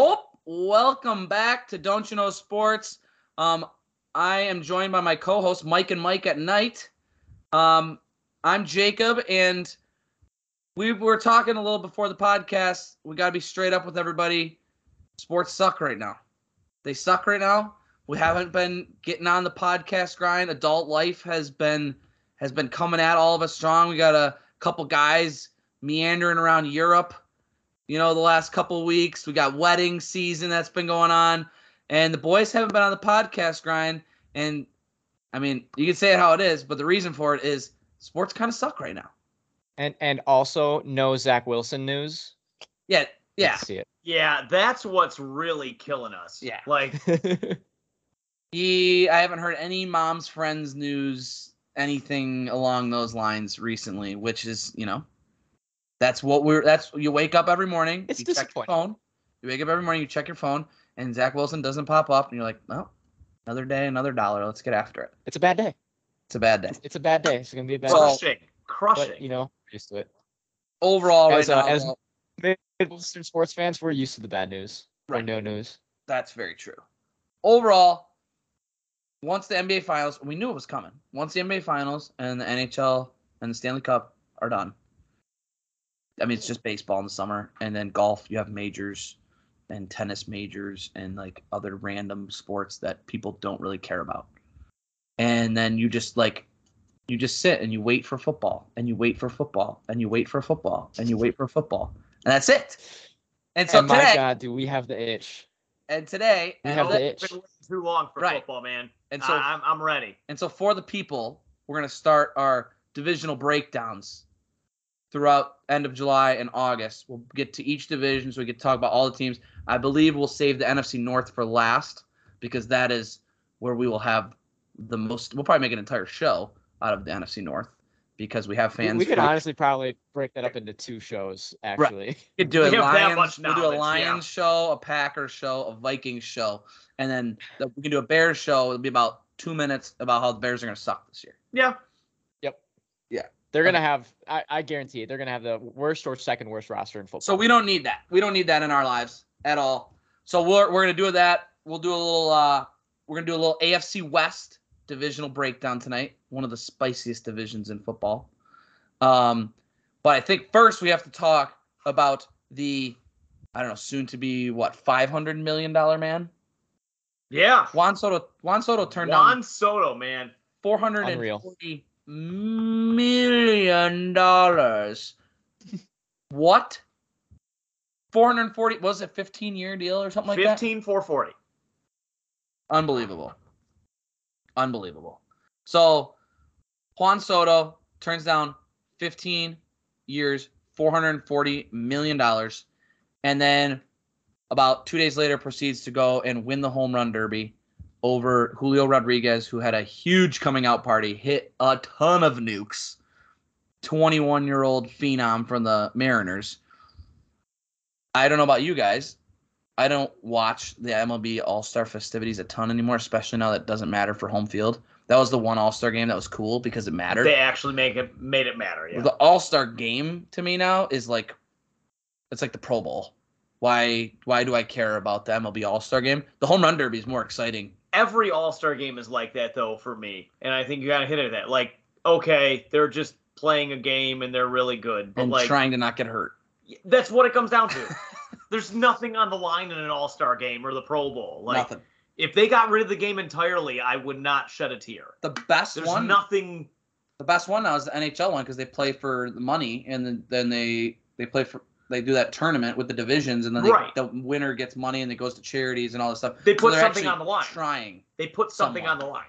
Oh, welcome back to Dontcha Know Sports. Um, I am joined by my co-host Mike and Mike at night. Um, I'm Jacob, and we were talking a little before the podcast. We got to be straight up with everybody. Sports suck right now. They suck right now. We haven't been getting on the podcast grind. Adult life has been has been coming at all of us strong. We got a couple guys meandering around Europe you know, the last couple weeks. We got wedding season that's been going on, and the boys haven't been on the podcast grind. And I mean, you can say it how it is, but the reason for it is sports kind of suck right now. And and also no Zach Wilson news. Yeah, yeah, Let's see it. Yeah, that's what's really killing us. Yeah. Like, he. I haven't heard any mom's friends news, anything along those lines recently, which is you know, that's what we're. That's you wake up every morning. It's you check your disappointing. phone. You wake up every morning. You check your phone, and Zach Wilson doesn't pop up, and you're like, well, another day, another dollar. Let's get after it. it's a bad day. It's a bad day. It's a bad day. It's gonna be a bad So- day. crushing, crushing. But you know, we're used to it. Overall, right As, uh, now, as- though, Midwestern sports fans, we're used to the bad news. Or Right. no news. that's very true. Overall, once the NBA Finals, we knew it was coming. Once the NBA Finals and the NHL and the Stanley Cup are done, I mean, it's just baseball in the summer, and then golf. You have majors and tennis majors and like other random sports that people don't really care about. And then you just like you just sit and you wait for football and you wait for football and you wait for football and you wait for football and that's it. And so and my God, do we have the itch? and today, We and have the itch. too long for Right. football, man. And And so- so I, am I'm ready. And so for the people, we're going to start our divisional breakdowns throughout end of July and August. We'll get to each division so we can talk about all the teams. I believe we'll save the NFC North for last because that is where we will have the most we'll probably make an entire show out of the NFC North because we have fans. we could from- honestly probably break that up into two shows. Actually, we could do a We have that Lions, much we'll do a Lions yeah. show, a Packers show, a Vikings show, and then the, we can do a Bears show. It'll be about two minutes about how the Bears are going to suck this year. Yeah. They're gonna have. I, I guarantee it. They're gonna have the worst or second worst roster in football. So we don't need that. We don't need that in our lives at all. So we're we're gonna do that. We'll do a little. uh We're gonna do a little AFC West divisional breakdown tonight. One of the spiciest divisions in football. Um, but I think first we have to talk about the, I don't know, soon to be what, five hundred million dollar man. Yeah. Juan Soto. Juan Soto turned on. Juan down Soto, man. four hundred and Unreal. forty million dollars. what? Four hundred forty? Was it fifteen year deal or something like that? 15 440. Unbelievable. Unbelievable. So Juan Soto turns down fifteen years, four hundred and forty million dollars, and then about two days later proceeds to go and win the home run derby over Julio Rodriguez, who had a huge coming out party, hit a ton of nukes. 21 year old phenom from the Mariners. I don't know about you guys. I don't watch the MLB All Star festivities a ton anymore, especially now that it doesn't matter for home field. That was the one All Star game that was cool because it mattered. They actually make it made it matter. Yeah. The All Star game to me now is like, it's like the Pro Bowl. Why? Why do I care about the MLB All Star game? The home run derby is more exciting. Every All Star game is like that though for me, and I think you gotta hit it at that. Like, okay, they're just playing a game and they're really good, but and like trying to not get hurt. that's what it comes down to. There's nothing on the line in an All Star game or the Pro Bowl. Like, Nothing. if they got rid of the game entirely, I would not shed a tear. The best There's one. nothing. The best one now is the NHL one because they play for the money and then, then they they play for they do that tournament with the divisions and then they, Right. the winner gets money and it goes to charities and all this stuff. They put they're something on the line. Trying. They put something Somewhat. on the line.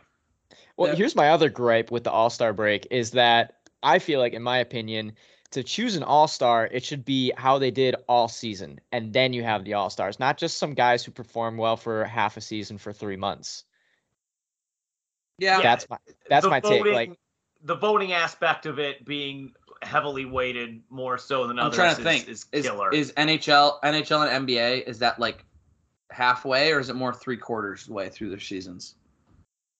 Well, Yeah. here's my other gripe with the All Star break is that I feel like, in my opinion, to choose an All Star, it should be how they did all season, and then you have the All Stars, not just some guys who perform well for half a season for three months. Yeah. Yeah. That's my that's the my take. voting, Like, the voting aspect of it being heavily weighted more so than I'm others trying to is, think. is Is, killer. is NHL NHL and NBA is that like halfway or is it more three quarters way through their seasons?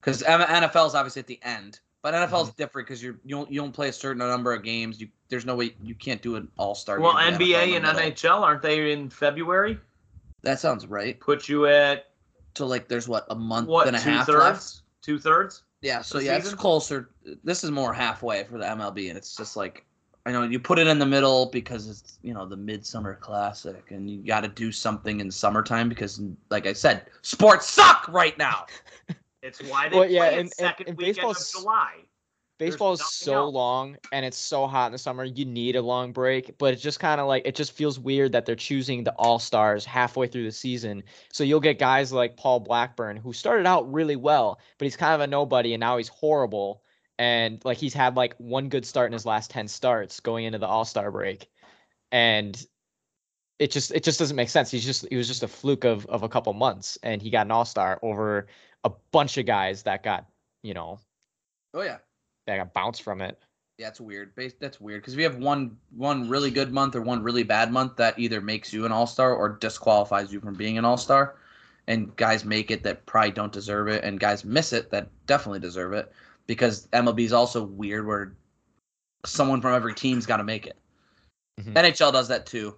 Because NFL is obviously at the end, but NFL Mm-hmm. is different because you you don't you don't play a certain number of games. You there's no way you can't do an All Star. well, NBA and NHL aren't they in February? That sounds right. Put you at So like, there's what a month what and a two half thirds? left. Two thirds. Yeah, so yeah, it's closer. This is more halfway for the MLB, and it's just like I know you put it in the middle because it's you know the midsummer classic, and you got to do something in summertime because, like I said, sports suck right now. It's why they Well, yeah, play and- and- second and weekend of July. Baseball is so else. long and it's so hot in the summer. You need a long break, but it's just kind of like it just feels weird that they're choosing the all stars halfway through the season. So you'll get guys like Paul Blackburn, who started out really well, but he's kind of a nobody and now he's horrible. And like he's had like one good start in his last 10 starts going into the all star break. And it just it just doesn't make sense. He's just he was just a fluke of of a couple months and he got an all star over a bunch of guys that got, you know, Oh yeah, that got bounced from it. yeah, it's weird. That's weird because we have one one really good month or one really bad month that either makes you an all star or disqualifies you from being an all star. And guys make it that probably don't deserve it, and guys miss it that definitely deserve it because MLB is also weird where someone from every team's got to make it. Mhm. NHL does that too,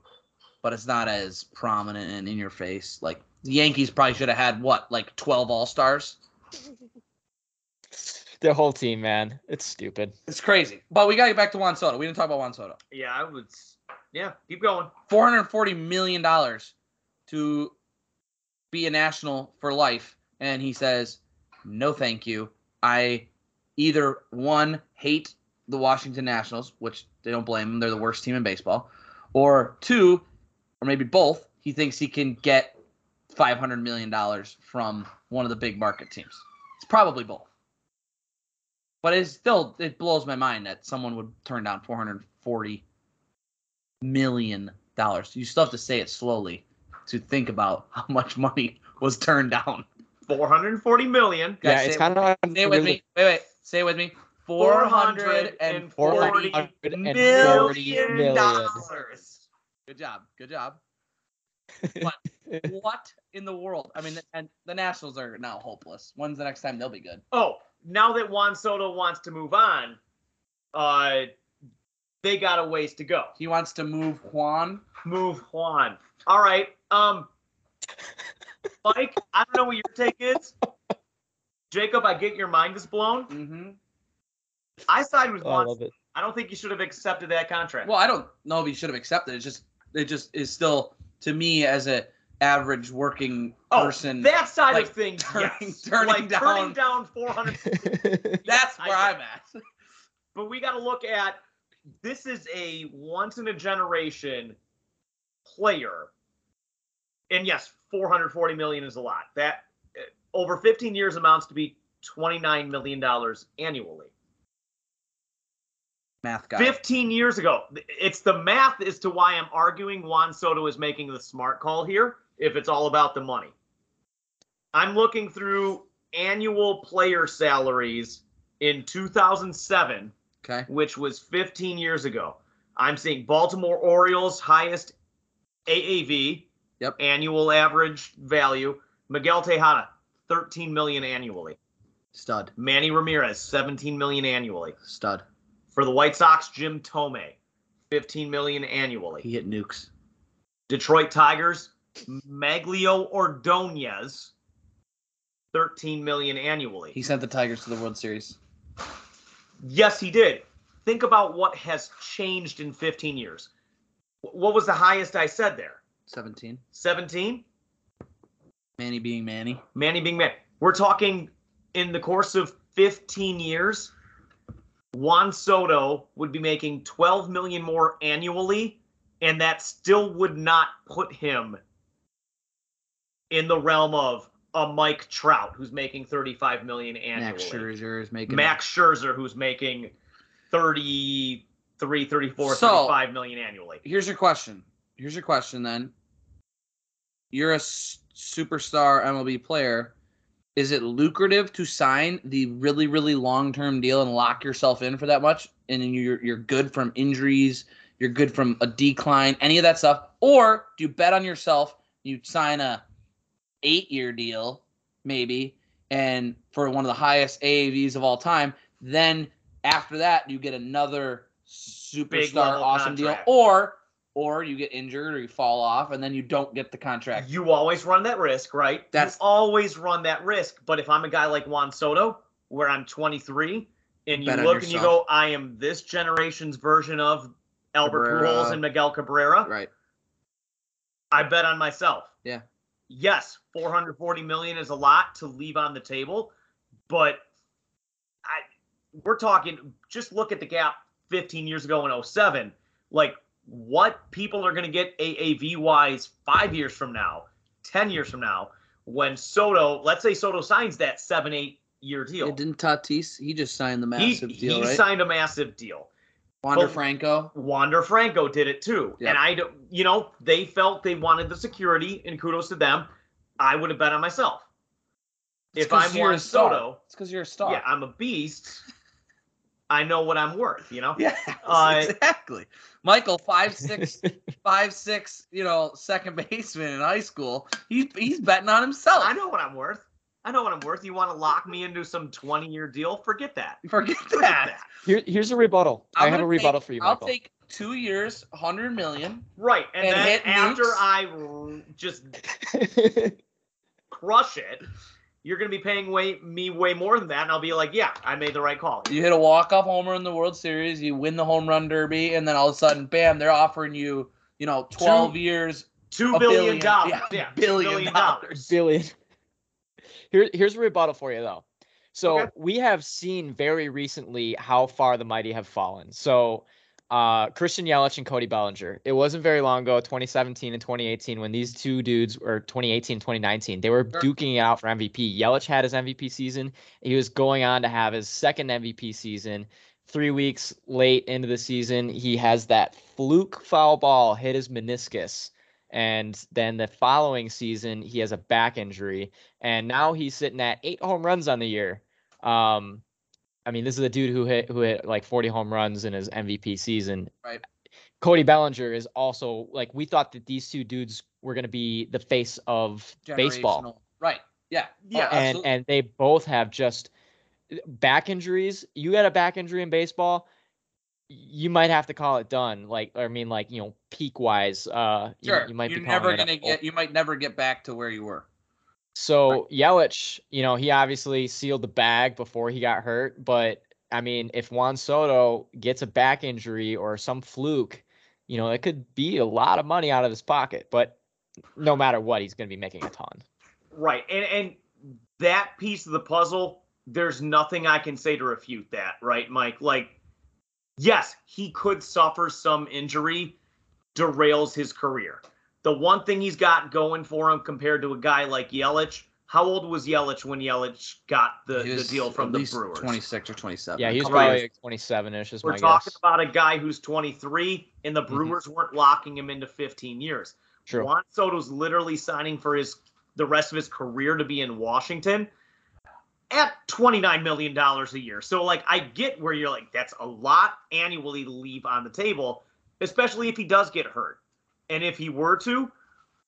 but it's not as prominent and in your face. Like the Yankees probably should have had what, like twelve all stars. The whole team, man. It's stupid. It's crazy. But we got to get back to Juan Soto. We didn't talk about Juan Soto. Yeah, I would. Yeah, keep going. Four hundred forty million dollars to be a national for life, and he says, "No, thank you. I either one hate the Washington Nationals, which they don't blame them; they're the worst team in baseball, or two, or maybe both. He thinks he can get five hundred million dollars from one of the big market teams. It's probably both." But it still it blows my mind that someone would turn down 440 million dollars. You still have to say it slowly to think about how much money was turned down. 440 million. Guys, yeah, it's kind of Say it with me. Wait, wait. Say it with me. 440 440 million. million dollars. Good job. Good job. What in the world? I mean, and the Nationals are now hopeless. When's the next time they'll be good? Oh, now that Juan Soto wants to move on, uh, they got a ways to go. He wants to move Juan. Move Juan. All right. Um, Mike, I don't know what your take is. Jacob, I get your mind is blown. Mm-hmm. I side with Oh, I love it. I don't think you should have accepted that contract. Well, I don't know if he should have accepted. It just, it just is still to me as a average working oh, person. that side like, of things, turning- yes. turning like turning down- down 400. That's I where I'm at. but we got to look at this is a once in a generation player and yes 440 million is a lot that over 15 years amounts to be 29 million dollars annually Math guy. 15 years ago it's the math as to why i'm arguing juan soto is making the smart call here if it's all about the money i'm looking through annual player salaries in 2007 Okay. which was 15 years ago. I'm seeing Baltimore Orioles highest AAV, Yep. annual average value. Miguel Tejada, 13 million annually. Stud. Manny Ramirez, 17 million annually. Stud. For the White Sox, Jim Thome, 15 million annually. He hit nukes. Detroit Tigers, Magglio Ordonez, 13 million annually. He sent the Tigers to the World Series. Yes, he did. Think about what has changed in 15 years. What was the highest I said there? 17. 17? Manny being Manny. Manny being Manny. We're talking in the course of 15 years, Juan Soto would be making 12 million more annually, and that still would not put him in the realm of a Mike Trout who's making 35 million annually. Max Scherzer is making. Max Scherzer who's making 33, 34, So- 35 million annually. Here's your question. Here's your question then. You're a superstar MLB player. Is it lucrative to sign the really, really long term deal and lock yourself in for that much? And then you're you're good from injuries, you're good from a decline, any of that stuff? Or do you bet on yourself? You sign a eight year deal, maybe, and for one of the highest AAVs of all time. Then after that, you get another superstar awesome deal, or or you get injured or you fall off, and then you don't get the contract. You always run that risk, right? That's- you always run that risk. But if I'm a guy like Juan Soto, where I'm 23, and you look and you go, I am this generation's version of Albert Cabrera. Pujols and Miguel Cabrera, Right. I bet on myself. Yeah. Yes, 440 million is a lot to leave on the table, but I we're talking just look at the gap 15 years ago in 07. Like what people are going to get AAV wise 5 years from now, 10 years from now when Soto, let's say Soto signs that 7 8 year deal. Didn't Tatis? He just signed the he massive deal, he right? signed a massive deal. Wander but- Franco. Wander Franco did it too. Yep. And I you know, they felt they wanted the security, and kudos to them. I would have bet on myself. It's If I'm Juan. Soto, It's because you're a star. yeah, I'm a beast. I know what I'm worth, you know? Yes, Uh, exactly. Michael, five six, five six, you know, second baseman in high school. He's he's betting on himself. I know what I'm worth. I know what I'm worth. You want to lock me into some 20 year deal? Forget that. Forget Forget that. that. Here, here's a rebuttal. I I'm have a rebuttal take- for you, I'll Michael. take two years, hundred million. Right. And, And then hit after nukes. I r- just crush it, you're going to be paying way me way more than that. And I'll be like, yeah, I made the right call. You hit a walk off homer in the World Series. You win the home run derby, and then all of a sudden, bam! They're offering you, you know, twelve years. Two A billion billion, dollars. yeah, Yeah, two billion billion dollars. billion. Here, here's a rebuttal for you though. So Okay. we have seen very recently how far the mighty have fallen. So uh, Christian Yelich and Cody Bellinger. It wasn't very long ago, 2017 and 2018, when these two dudes, or 2018, 2019, they were duking it out for MVP. Yelich had his MVP season. He was going on to have his second MVP season. Three weeks late into the season, he has that fluke foul ball hit his meniscus. And then the following season, he has a back injury. And now he's sitting at eight home runs on the year. Um, I mean, this is a dude who hit who hit like 40 home runs in his MVP season. Right. Cody Bellinger is also like we thought that these two dudes were going to be the face of baseball, Right. Yeah. Yeah, Oh, and and they both have just back injuries. You got a back injury in baseball, you might have to call it done. Like, I mean, like you know, peak wise, uh, sure. you might are be never gonna get. You might never get back to where you were. So Yelich, you know, he obviously sealed the bag before he got hurt, but I mean, if Juan Soto gets a back injury or some fluke, you know, it could be a lot of money out of his pocket. But no matter what, he's going to be making a ton. Right. And and that piece of the puzzle, there's nothing I can say to refute that, right, Mike? Like, yes, he could suffer some injury, derails his career. The one thing he's got going for him compared to a guy like Yelich, how old was Yelich when Yelich got the, He the deal from at the least Brewers? 26 or 27. Yeah, he was probably like 27-ish is We're my talking guess. about a guy who's 23, and the Mhm. Brewers weren't locking him into 15 years. True. Juan Soto's literally signing for his the rest of his career to be in Washington at 29 million dollars a year. So like I get where you're like that's a lot annually to leave on the table, especially if he does get hurt. And if he were to,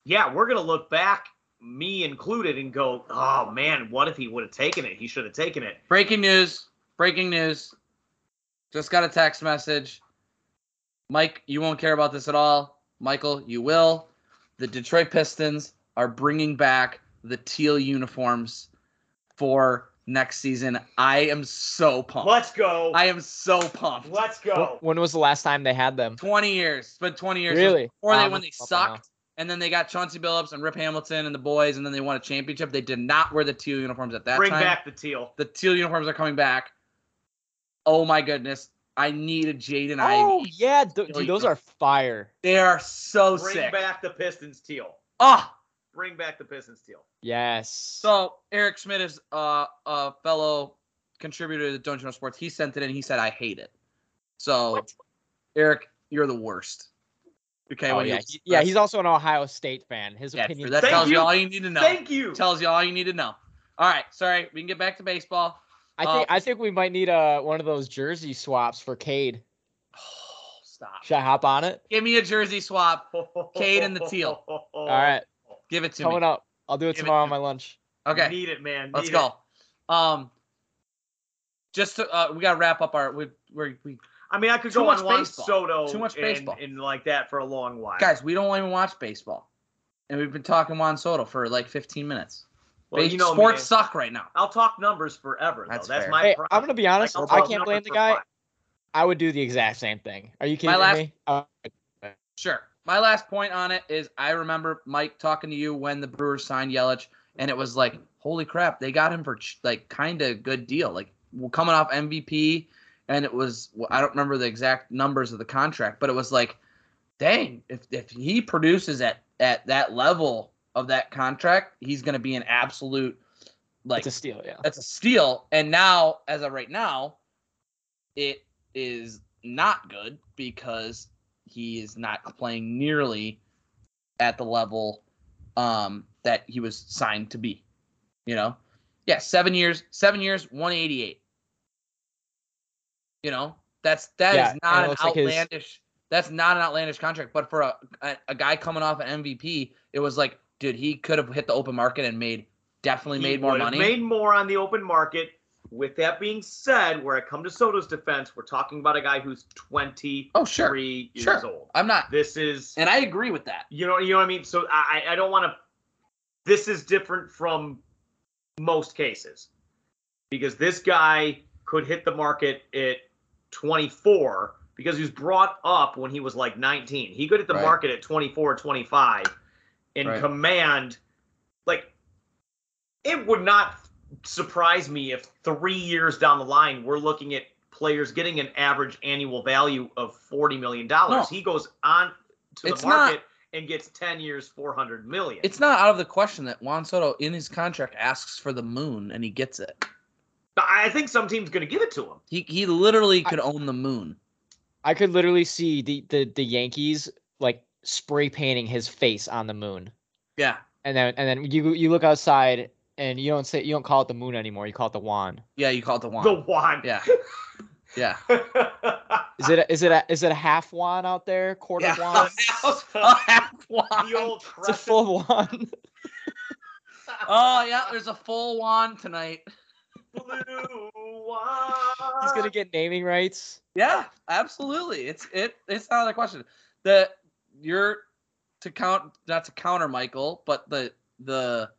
yeah, we're going to look back me included and go, "Oh man, what if he would have taken it? He should have taken it." Breaking news. Breaking news. Just got a text message. Mike, you won't care about this at all. Michael, you will. The Detroit Pistons are bringing back the teal uniforms for next season. I am so pumped. Let's go. I am so pumped. Let's go. When was the last time they had them? 20 years. It's been 20 years. Really? Or Wow, they when they up right now. sucked. And then they got Chauncey Billups and Rip Hamilton and the boys, and then they won a championship. They did not wear the teal uniforms at that Bring time. Bring back the teal. The teal uniforms are coming back. Oh my goodness. I need a Jaden Oh Ivey. yeah, th- dude, those are fire. They are so Bring sick. back the Pistons teal. Ah, Bring back the Pistons teal. Yes. so Eric Schmidt is uh, a fellow contributor to Dontcha Know Sports. He sent it in. He said I hate it. So What? Eric, you're the worst. Okay, oh, when yeah, he- yeah, he's also an Ohio State fan. His yeah, opinion. that Thank tells you. you. all you need to know. Thank you. Tells you all you need to know. All right, sorry, we can get back to baseball. I think uh, I think we might need uh one of those jersey swaps for Cade. Oh, stop. Should I hop on it? Give me a jersey swap. Cade and the teal. All All right, Give it to coming me. up. I'll do it Give it tomorrow to on my lunch. Okay. Need it, man. Let's Need go. Um, just to, uh, we gotta wrap up our we we we I mean, I could go much on Juan. Soto Too much and, baseball. and like that for a long while. Guys, we don't even watch baseball, and we've been talking Juan Soto for like 15 minutes. well, Base- you know, sports man, suck right now. I'll talk numbers forever. Though. That's That's my. Hey. I'm gonna be honest. I'll I can't blame the guy. fun. I would do the exact same thing. Are you kidding My last- me? Uh, Sure. My last point on it is I remember Mike talking to you when the Brewers signed Yelich, and it was like, holy crap, they got him for ch- like kind of good deal. Like coming off MVP, and it was I don't remember the exact numbers of the contract, but it was like, dang, if if he produces at at that level of that contract, he's going to be an absolute like it's a steal. Yeah. that's a steal. And now, as of right now, it is not good because he is not playing nearly at the level um, that he was signed to be. You know, yeah, seven years, seven years, one eighty eight. You know, that's that is Yeah, and not an looks like his- outlandish. That's not an outlandish contract, but for a, a a guy coming off an MVP, it was like, dude, he could have hit the open market and made definitely He made more money. Made more on the open market. With that being said, where I come to Soto's defense, we're talking about a guy who's 23 oh, sure. years Sure. old. I'm not, This is and I agree with that. you know you know what I mean. So I I don't want to. This is different from most cases because this guy could hit the market at 24 because he was brought up when he was like 19. He could hit the Right. market at 24, 25 and Right. command like it would not surprise me if 3 years down the line we're looking at players getting an average annual value of 40 million dollars. No. He goes on to It's the market and gets 10 years 400 million. It's not out of the question that Juan Soto in his contract asks for the moon and he gets it. I think some team's going to give it to him. He he literally could own the moon. I could literally see the, the the Yankees like spray painting his face on the moon, Yeah. and then and then you you look outside and you don't say you don't call it the moon anymore. You call it the wand. Yeah, you call it the wand. The wand. Yeah. Yeah. Is it a, is it a, is it a half wand out there? Quarter Yeah. wand? a half wand. the old It's a full wand. Oh yeah, there's a full wand tonight. blue wand. He's gonna get naming rights. Yeah, absolutely. It's it it's not a question. The you're to count not to counter Michael, but the the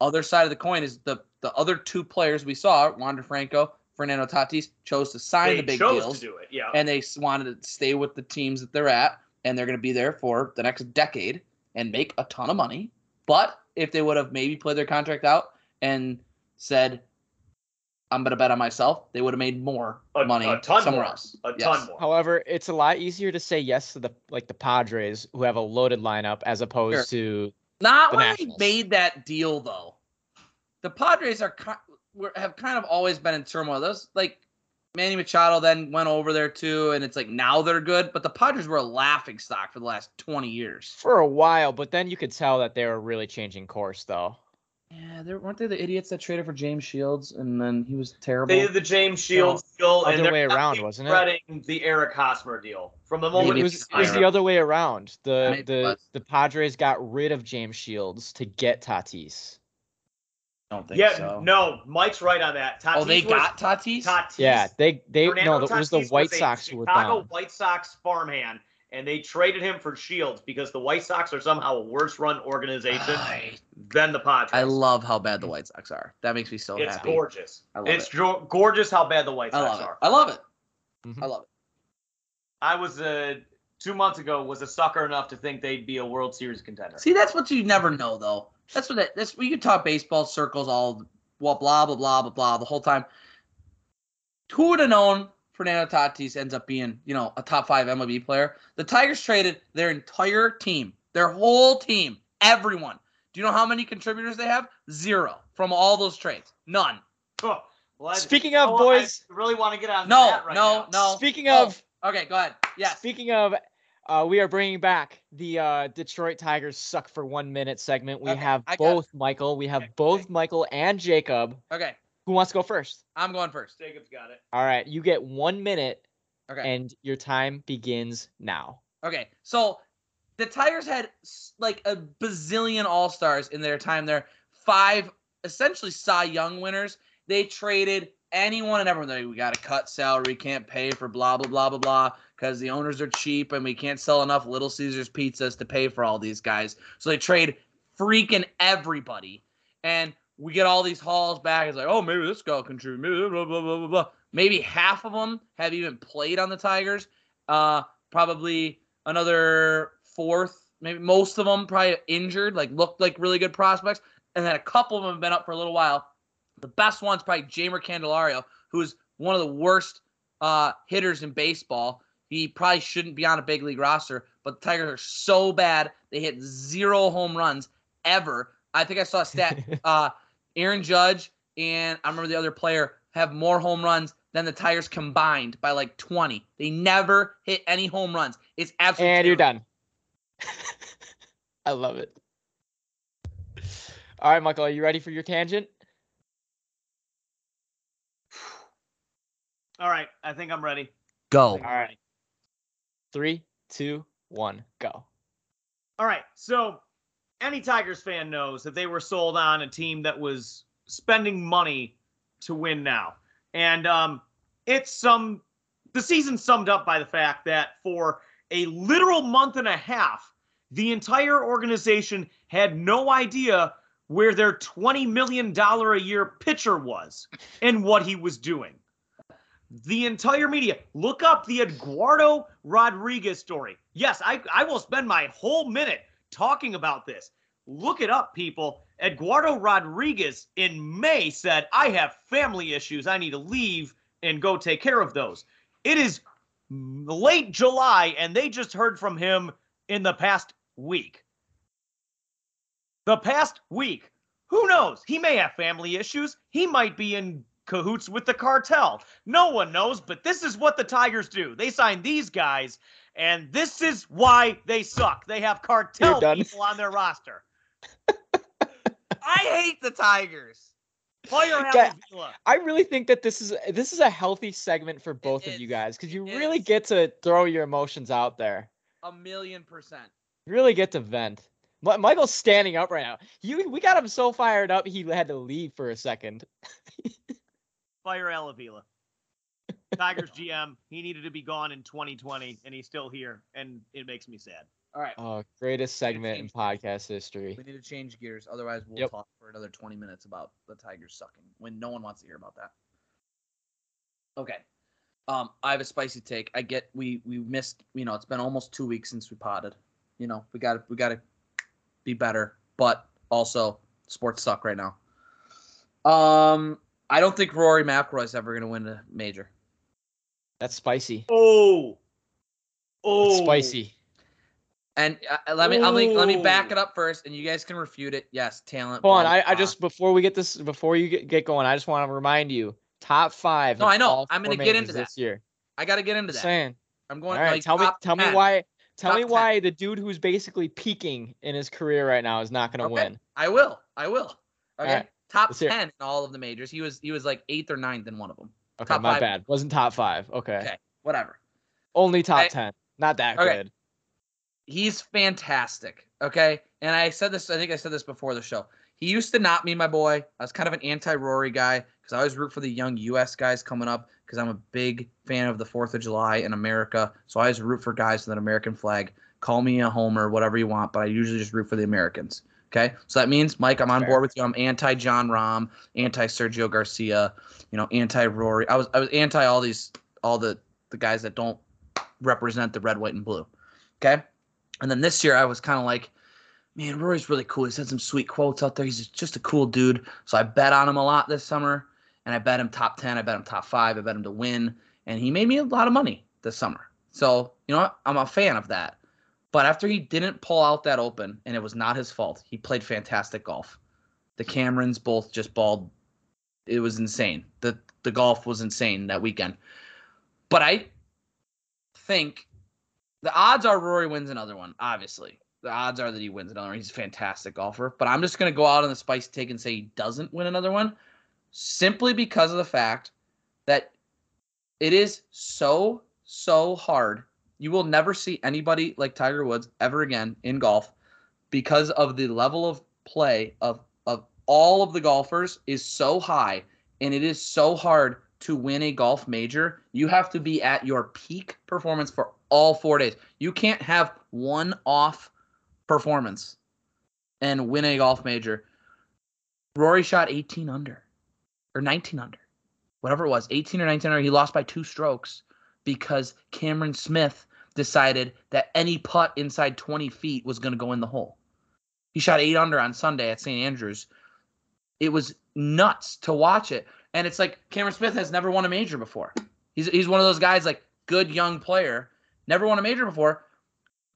other side of the coin is the the other two players we saw, Wander Franco, Fernando Tatis, chose to sign They the big chose deals. to do it. Yeah. and they wanted to stay with the teams that they're at, and they're going to be there for the next decade and make a ton of money. But if they would have maybe played their contract out and said, "I'm going to bet on myself," they would have made more A- money a ton somewhere more. else. a Yes. ton more. However, it's a lot easier to say yes to the like the Padres who have a loaded lineup as opposed to Not The when Nationals. they made that deal, though. The Padres are were, have kind of always been in turmoil. Those like Manny Machado then went over there too, and it's like now they're good. But the Padres were a laughing stock for the last twenty years. for a while, but then you could tell that they were really changing course though. Yeah, there weren't they the idiots that traded for James Shields and then he was terrible. They did the James Shields deal, and other they're way around, wasn't it? the Eric Hosmer deal from the moment Maybe he was, it was the other way around. The Maybe it the was. the Padres got rid of James Shields to get Tatis. I don't think Yeah, so. no, Mike's right on that. Tatis Oh, they was, got Tatis. Tatis. Yeah, they they Fernando no, it was the White a Sox who were Chicago done. White Sox farmhand, and they traded him for Shields because the White Sox are somehow a worse run organization I, than the Padres. I love how bad the White Sox are. That makes me so it's happy. gorgeous. I love It's it. jo- gorgeous how bad the White I Sox love it. are. I love it. Mhm. I love it. I was uh, two months ago was a sucker enough to think they'd be a World Series contender. See, that's what you never know, though. That's what that, that's we could talk baseball circles all well, blah blah blah blah blah the whole time. Who would have known Fernando Tatis ends up being, you know, a top five MLB player? The Tigers traded their entire team, their whole team, everyone. Do you know how many contributors they have? Zero from all those trades. None. Oh, well, Speaking of oh, boys, I really want to get on No, that right no, now. no. speaking Oh, of Okay, go ahead. Yeah. Speaking of, uh, we are bringing back the uh, Detroit Tigers suck for one minute segment. We Okay, have I both Michael. We have Okay, both okay. Michael and Jacob. Okay, Who wants to go first? I'm going first. Jacob's got it. All right, you get one minute, Okay. and your time begins now. Okay, so the Tigers had like a bazillion All Stars in their time there. Five essentially Cy Young winners. They traded anyone and everyone like we got to cut salary, can't pay for blah blah blah blah blah because the owners are cheap and we can't sell enough Little Caesars pizzas to pay for all these guys. So they trade freaking everybody, and we get all these hauls back. It's like, oh, maybe this guy will contribute. Maybe blah blah blah blah blah. Maybe half of them have even played on the Tigers. Uh, probably another fourth, maybe most of them probably injured, like looked like really good prospects, and then a couple of them have been up for a little while. The best one's probably Jeimer Candelario, who is one of the worst uh, hitters in baseball. He probably shouldn't be on a big league roster, but the Tigers are so bad they hit zero home runs ever. I think I saw a stat. uh, Aaron Judge and I remember the other player have more home runs than the Tigers combined by like 20. They never hit any home runs. It's absolutely And you're done. I love it. All right, Michael, are you ready for your tangent? All right, I think I'm ready. Go. All right. Three, two, one, go. All right, so any Tigers fan knows that they were sold on a team that was spending money to win now, and um, it's some the season summed up by the fact that for a literal month and a half, the entire organization had no idea where their twenty million dollar a year pitcher was and what he was doing. The entire media look up the Eduardo Rodriguez story. Yes, I, I will spend my whole minute talking about this. Look it up, people. Eduardo Rodriguez in May said, I have family issues. I need to leave and go take care of those. It is late July, and they just heard from him in the past week. The past week. Who knows? He may have family issues. He might be in cahoots with the cartel. No one knows, but this is what the Tigers do. They sign these guys, and this is why they suck. They have cartel people on their roster. I hate the Tigers. Fire Yeah. I really think that this is this is a healthy segment for both of you guys because you It really is. get to throw your emotions out there. A million percent. You really get to vent. Mi- Michael's standing up right now. You we got him so fired up he had to leave for a second. Fire Al Avila. Tigers GM. He needed to be gone in 2020, and he's still here, and it makes me sad. All right. Oh, greatest segment in change podcast history. We need to change gears. Otherwise, we'll Yep. talk for another 20 minutes about the Tigers sucking when no one wants to hear about that. Okay. Um, I have a spicy take. I get we we missed, you know, it's been almost 2 weeks since we potted. You know, we got to we got to be better, but also sports suck right now. Um, I don't think Rory McIlroy is ever going to win a major. That's spicy. Oh. Oh. That's spicy. And uh, let me let me let me back it up first, and you guys can refute it. Yes, talent. Hold on, I, I just before we get this before you get, get going, I just want to remind you top five. No, I know. I'm gonna get majors into that. this year. I got to get into Just that. saying. I'm going. right, like, tell me top tell me why tell Top me 10. why the dude who's basically peaking in his career right now is not going to Okay. win. I will. I will. Okay. right, Top let's hear ten in all of the majors. He was he was like eighth or ninth in one of them. Okay, Top my five. bad. Wasn't top five. Okay. Okay. Whatever. Only top Okay. ten. Not that Okay. good. He's fantastic. Okay. And I said this. I think I said this before the show. He used to not be my boy. I was kind of an anti-Rory guy because I always root for the young U.S. guys coming up because I'm a big fan of the Fourth of July in America. So I always root for guys with an American flag. Call me a homer, whatever you want, but I usually just root for the Americans. Okay, so that means Mike, I'm on Fair. board with you. I'm anti Jon Rahm, anti Sergio Garcia, you know, anti Rory. I was I was anti all these all the the guys that don't represent the red, white, and blue. Okay, and then this year I was kind of like, man, Rory's really cool. He's had some sweet quotes out there. He's just a cool dude. So I bet on him a lot this summer, and I bet him top ten. I bet him top five. I bet him to win, and he made me a lot of money this summer. So you know what? I'm a fan of that. But after he didn't pull out that open, and it was not his fault, he played fantastic golf. The Camerons both just balled. It was insane. The the golf was insane that weekend. But I think the odds are Rory wins another one. Obviously, the odds are that he wins another one. He's a fantastic golfer. But I'm just gonna go out on the spice take and say he doesn't win another one, simply because of the fact that it is so so hard. You will never see anybody like Tiger Woods ever again in golf because of the level of play of of all of the golfers is so high and it is so hard to win a golf major. You have to be at your peak performance for all four days. You can't have one off performance and win a golf major. Rory shot 18 under or 19 under, whatever it was, 18 or 19 under. He lost by two strokes because Cameron Smith decided that any putt inside 20 feet was going to go in the hole. He shot eight under on Sunday at St. Andrews. It was nuts to watch it. And it's like Cameron Smith has never won a major before. He's he's one of those guys like good young player, never won a major before,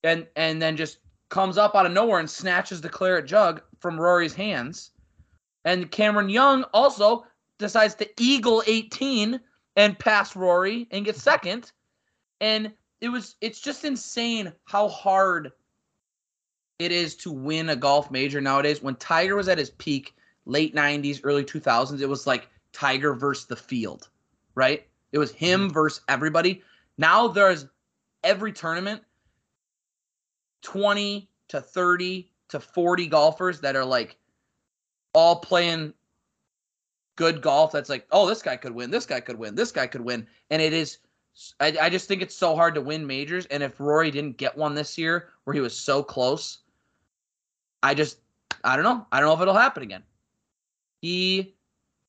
and and then just comes up out of nowhere and snatches the claret jug from Rory's hands. And Cameron Young also decides to eagle 18 and pass Rory and get second. And it was it's just insane how hard it is to win a golf major nowadays. When Tiger was at his peak, late 90s, early 2000s, it was like Tiger versus the field, right? It was him mm-hmm. versus everybody. Now there's every tournament 20 to 30 to 40 golfers that are like all playing good golf that's like, oh, this guy could win, this guy could win, this guy could win. And it is I, I just think it's so hard to win majors. And if Rory didn't get one this year where he was so close, I just I don't know. I don't know if it'll happen again. He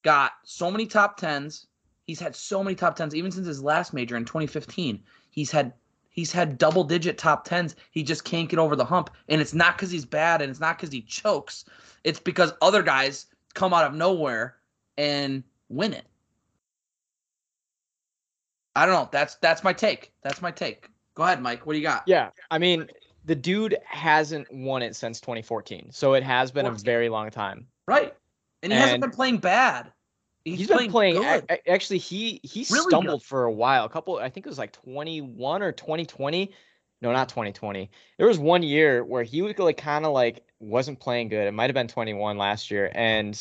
got so many top tens. He's had so many top tens, even since his last major in 2015. He's had he's had double digit top tens. He just can't get over the hump. And it's not because he's bad and it's not because he chokes. It's because other guys come out of nowhere and win it. I don't know. That's that's my take. That's my take. Go ahead, Mike. What do you got? Yeah, I mean, the dude hasn't won it since 2014, so it has been 14. a very long time. Right, and he hasn't been playing bad. He's, he's been playing. good. a- a- actually, he he Really stumbled good. for a while. A couple, I think it was like 21 or 2020. No, not 2020. There was one year where he was like kind of like wasn't playing good. It might have been 21 last year, and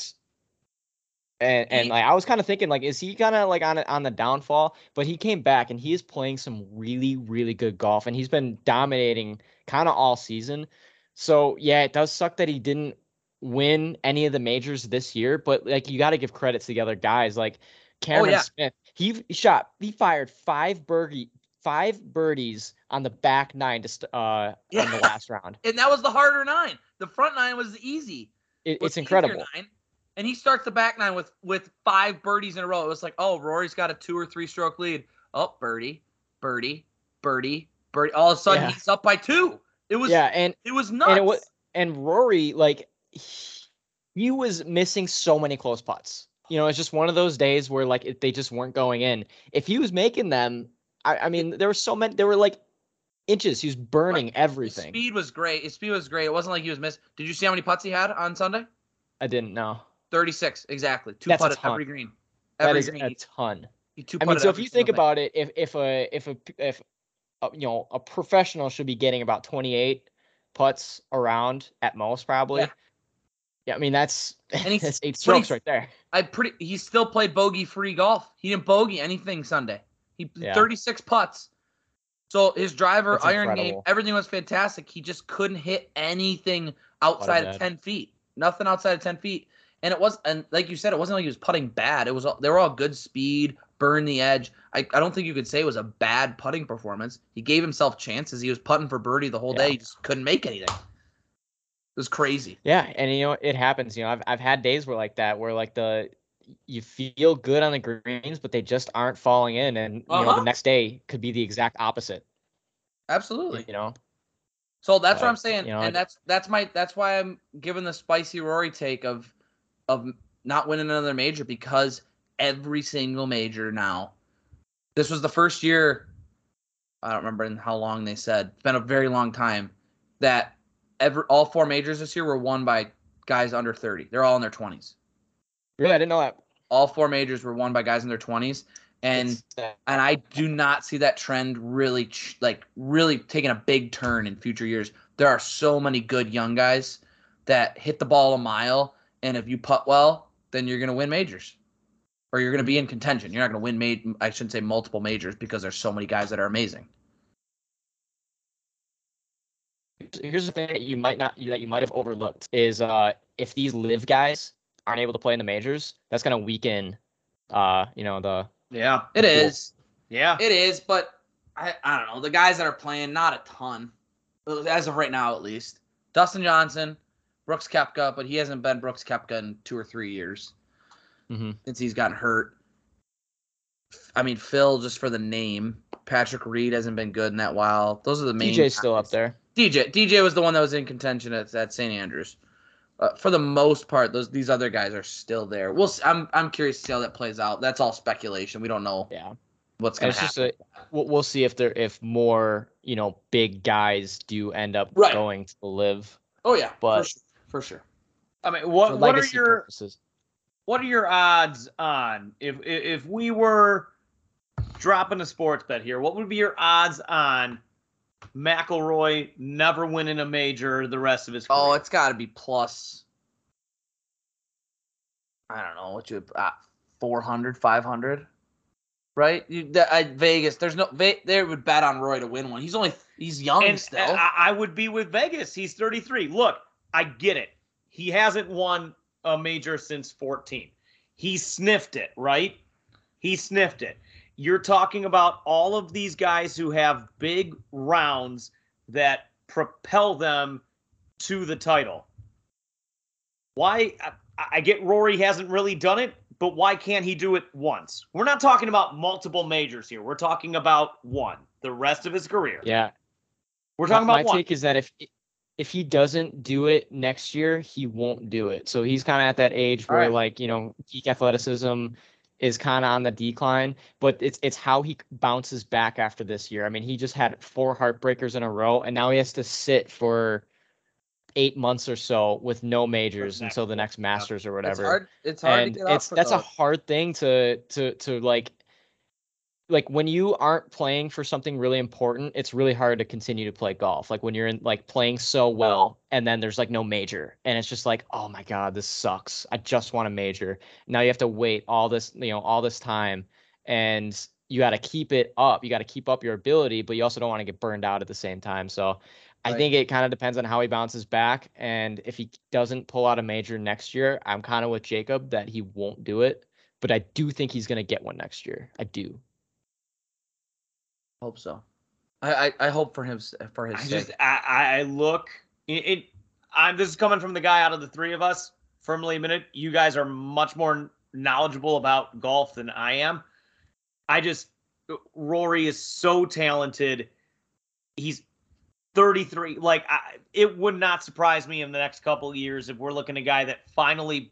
and and like I was kind of thinking like, is he kind of like on on the downfall? But he came back and he is playing some really really good golf, and he's been dominating kind of all season. So yeah, it does suck that he didn't win any of the majors this year, but like you got to give credit to the other guys. Like Cameron Oh, yeah. Smith, he shot, he fired five birdie, five birdies on the back nine to st- uh Yeah. on the last round. and that was the harder nine. The front nine was easy. It, it's incredible. Nine, and he starts the back nine with with five birdies in a row. It was like, oh, Rory's got a two or three stroke lead. Oh, birdie, birdie, birdie, birdie. All of a sudden, Yeah. he's up by two. It was Yeah, and it was nuts. and it was and Rory like he, he was missing so many close putts. You know, it's just one of those days where like it, they just weren't going in. If he was making them, I, I mean, there were so many. There were like inches. He was burning His everything. speed was great. His speed was great. It wasn't like he was missed. Did you see how many putts he had on Sunday? I didn't know. Thirty six exactly. Two That's a putted ton. every green. That Every is green. a ton. he two I mean, so if you think thing. about it, if if a if a if a, you know a professional should be getting about 28 putts around at most, probably. Yeah. Yeah, I mean that's he's- that's eight strokes right there. I pretty he still played bogey free golf. He didn't bogey anything Sunday. He Yeah. 36 putts. So his driver, That's iron game, everything was fantastic. He just couldn't hit anything outside of that. 10 feet. Nothing outside of 10 feet. And it was and like you said, it wasn't like he was putting bad. It was they were all good speed, burn the edge. I, I don't think you could say it was a bad putting performance. He gave himself chances. He was putting for birdie the whole Yeah. day. He just couldn't make anything. It was crazy. Yeah, and you know it happens. You know, I've I've had days where like that, where like the you feel good on the greens, but they just aren't falling in, and you know Uh-huh. the next day could be the exact opposite. Absolutely. You know, So that's what I'm saying, you know, and that's that's my that's why I'm giving the spicy Rory take of of not winning another major because every single major now. This was the first year. I don't remember in how long they said. It's been a very long time that ever all four majors this year were won by guys under 30. They're all in their 20s. really, I didn't know that. All four majors were won by guys in their 20s, and and I do not see that trend really ch- like really taking a big turn in future years. There are so many good young guys that hit the ball a mile, and if you putt well, then you're gonna win majors, or you're gonna be in contention. You're not gonna win ma- I shouldn't say multiple majors because there's so many guys that are amazing. here's the thing that you might not that you might have overlooked is uh if these LIV guys aren't able to play in the majors, that's gonna weaken Uh, you know the Yeah. It is. Yeah. It is, but I, I don't know. The guys that are playing, not a ton. As of right now, at least. Dustin Johnson, Brooks Koepka, but he hasn't been Brooks Koepka in two or three years Mhm. since he's gotten hurt. I mean, Phil, just for the name. Patrick Reed hasn't been good in that while. Those are the main. DJ's still up there. DJ DJ was the one that was in contention at, at St. Andrews. Uh, for the most part, those these other guys are still there. We'll. I'm I'm curious to see how that plays out. That's all speculation. We don't know Yeah. what's gonna happen. just a we'll, we'll see if there if more you know big guys do end up Right. going to LIV oh yeah, but- sure. For sure. I mean, what what are your purposes. what are your odds on if if we were dropping a sports bet here? What would be your odds on McIlroy never winning a major the rest of his career? Oh, it's got to be plus. I don't know what you uh, 400, 500, right? You, the, uh, Vegas. There's no Ve- they would bet on Roy to win one. He's only he's young and, still. and I, I would be with Vegas. He's 33. Look, I get it. He hasn't won a major since 14. He sniffed it, right? He sniffed it. You're talking about all of these guys who have big rounds that propel them to the title. Why? I, I get Rory hasn't really done it, but why can't he do it once? We're not talking about multiple majors here. We're talking about one, the rest of his career. Yeah. We're talking my, about my one. take is that if if he doesn't do it next year, he won't do it. So he's kind of at that age where Alright. like you know peak athleticism is kind of on the decline, but it's it's how he bounces back after this year. I mean, he just had four heartbreakers in a row, and now he has to sit for eight months or so with no majors until the next Masters or whatever. it's hard. It's hard and to get it's that's a hard thing to to to like like when you aren't playing for something really important it's really hard to continue to play golf like when you're in like playing so well and then there's like no major and it's just like oh my god this sucks i just want a major now you have to wait all this you know all this time and you got to keep it up you got to keep up your ability but you also don't want to get burned out at the same time so I Right. think it kind of depends on how he bounces back. And if he doesn't pull out a major next year, I'm kind of with Jacob that he won't do it. But I do think he's going to get one next year. I do. Hope so. I, I I hope for him for his I sake. just I, I look it, it I'm this is coming from the guy out of the three of us, firmly admitted. You guys are much more knowledgeable about golf than I am. I just Rory is so talented. He's 33. Like I, it would not surprise me in the next couple of years if we're looking at a guy that finally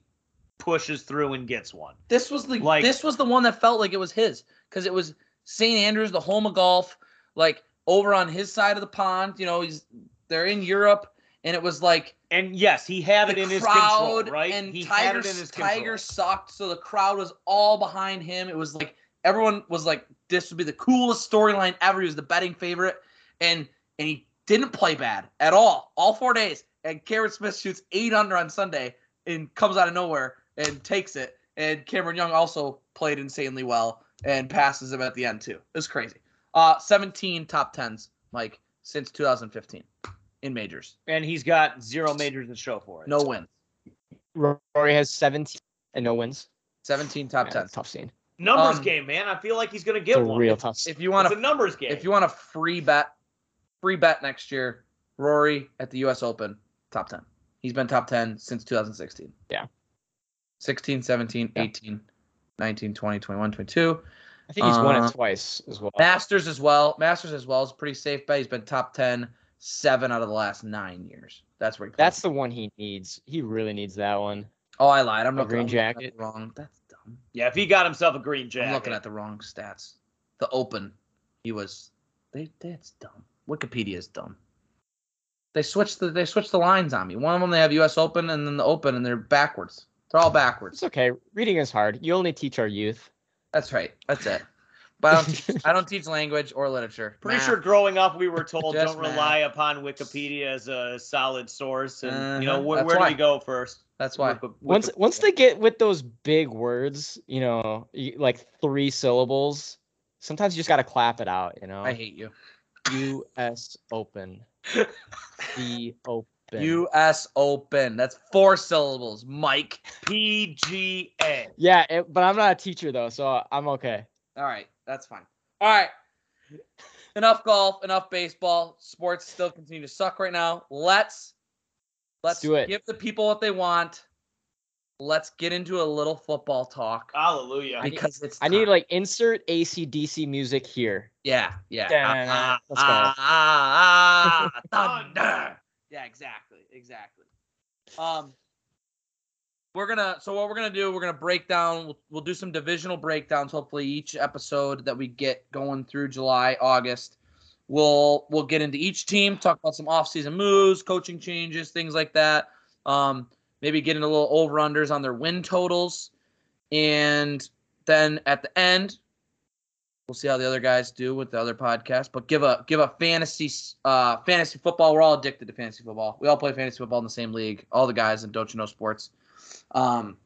pushes through and gets one. This was the Like- this was the one that felt like it was his because it was St. Andrews, the home of golf, like over on his side of the pond. You know, he's they're in Europe, and it was like And yes, he had it in his crowd control, right? and he had Tiger it in his Tiger control. sucked, so the crowd was all behind him. It was like everyone was like, "This would be the coolest storyline ever." He was the betting favorite, and and he didn't play bad at all, all four days. And Cameron Smith shoots eight under on Sunday and comes out of nowhere and takes it. And Cameron Young also played insanely well and passes him at the end too. It was crazy. Uh, 17 top tens, Mike, since 2015 in majors. and he's got zero majors to show for it. No wins. Rory has 17 and no wins. 17 top Yeah, tens. tough scene. numbers Um, game, man. I feel like he's gonna It's get a one. real tough. If you want it's a to, numbers game. if you want a free bet, free bet next year, Rory at the U.S. Open, top 10. He's been top 10 since 2016. Yeah. 16, 17, Yeah. 18, 19, 20, 21, 22. I think he's won Uh, it twice as well. Masters as well. Masters as well is a pretty safe bet. He's been top 10 seven out of the last nine years. That's where he. That's the one he needs. He really needs that one. Oh, I lied. I'm A looking, green I'm jacket. the wrong. That's dumb. yeah, if he got himself a green jacket, I'm looking at the wrong stats. The Open, he was. They that's dumb. Wikipedia is dumb. They switched the they switched the lines on me. One of them they have U.S. Open and then the Open and they're backwards. They're all backwards. It's okay. Reading is hard. You only teach our youth. That's right. That's it. But I don't teach, I don't teach language or literature. Pretty Math. sure growing up we were told Just don't math. rely upon Wikipedia as a solid source, and you know Uh-huh, wh- where why. do we go first? That's why. Wiki- Once Wiki- once they get with those big words, you know, like three syllables, sometimes you just got to clap it out, you know. I hate you. U.S. Open. The Open. Open. U.S. Open. That's four syllables, Mike. PGA. Yeah, it, but I'm not a teacher though, so I'm okay. All right, that's fine. All right. Enough golf, enough baseball. Sports still continue to suck right now. Let's let's do it. give the people what they want. Let's get into a little football talk Hallelujah. I need- because it's I need time. like insert ACDC music here. yeah, yeah. Da-na-na. Let's go. Ah, ah, ah, thunder. Yeah, exactly, exactly. Um, we're gonna. So what we're gonna do? We're gonna break down. We'll, we'll do some divisional breakdowns. Hopefully, each episode that we get going through July, August, we'll we'll get into each team, talk about some off-season moves, coaching changes, things like that. Um, maybe get into a little over/unders on their win totals, and then at the end, We'll see how the other guys do with the other podcast, but give a give a fantasy uh fantasy football. We're all addicted to fantasy football. We all play fantasy football in the same league. All the guys in Dontcha Know Sports, um,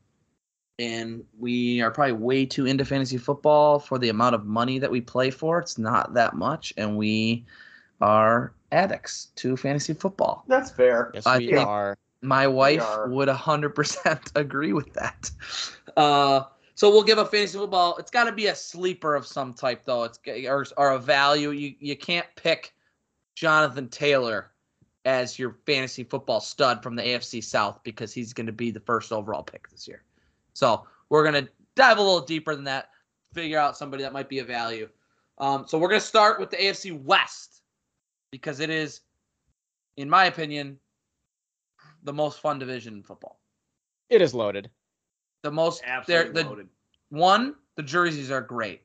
and we are probably way too into fantasy football for the amount of money that we play for. It's not that much, and we are addicts to fantasy football. That's fair. Yes, I we think- are. My wife are. would 100% agree with that. Uh, so we'll give a fantasy football. It's got to be a sleeper of some type, though. It's or, or a value. You you can't pick Jonathan Taylor as your fantasy football stud from the AFC South because he's going to be the first overall pick this year. So we're going to dive a little deeper than that, figure out somebody that might be a value. Um, so we're going to start with the AFC West because it is, in my opinion, the most fun division in football. It is loaded. The most Absolutely they're the loaded. one, the jerseys are great.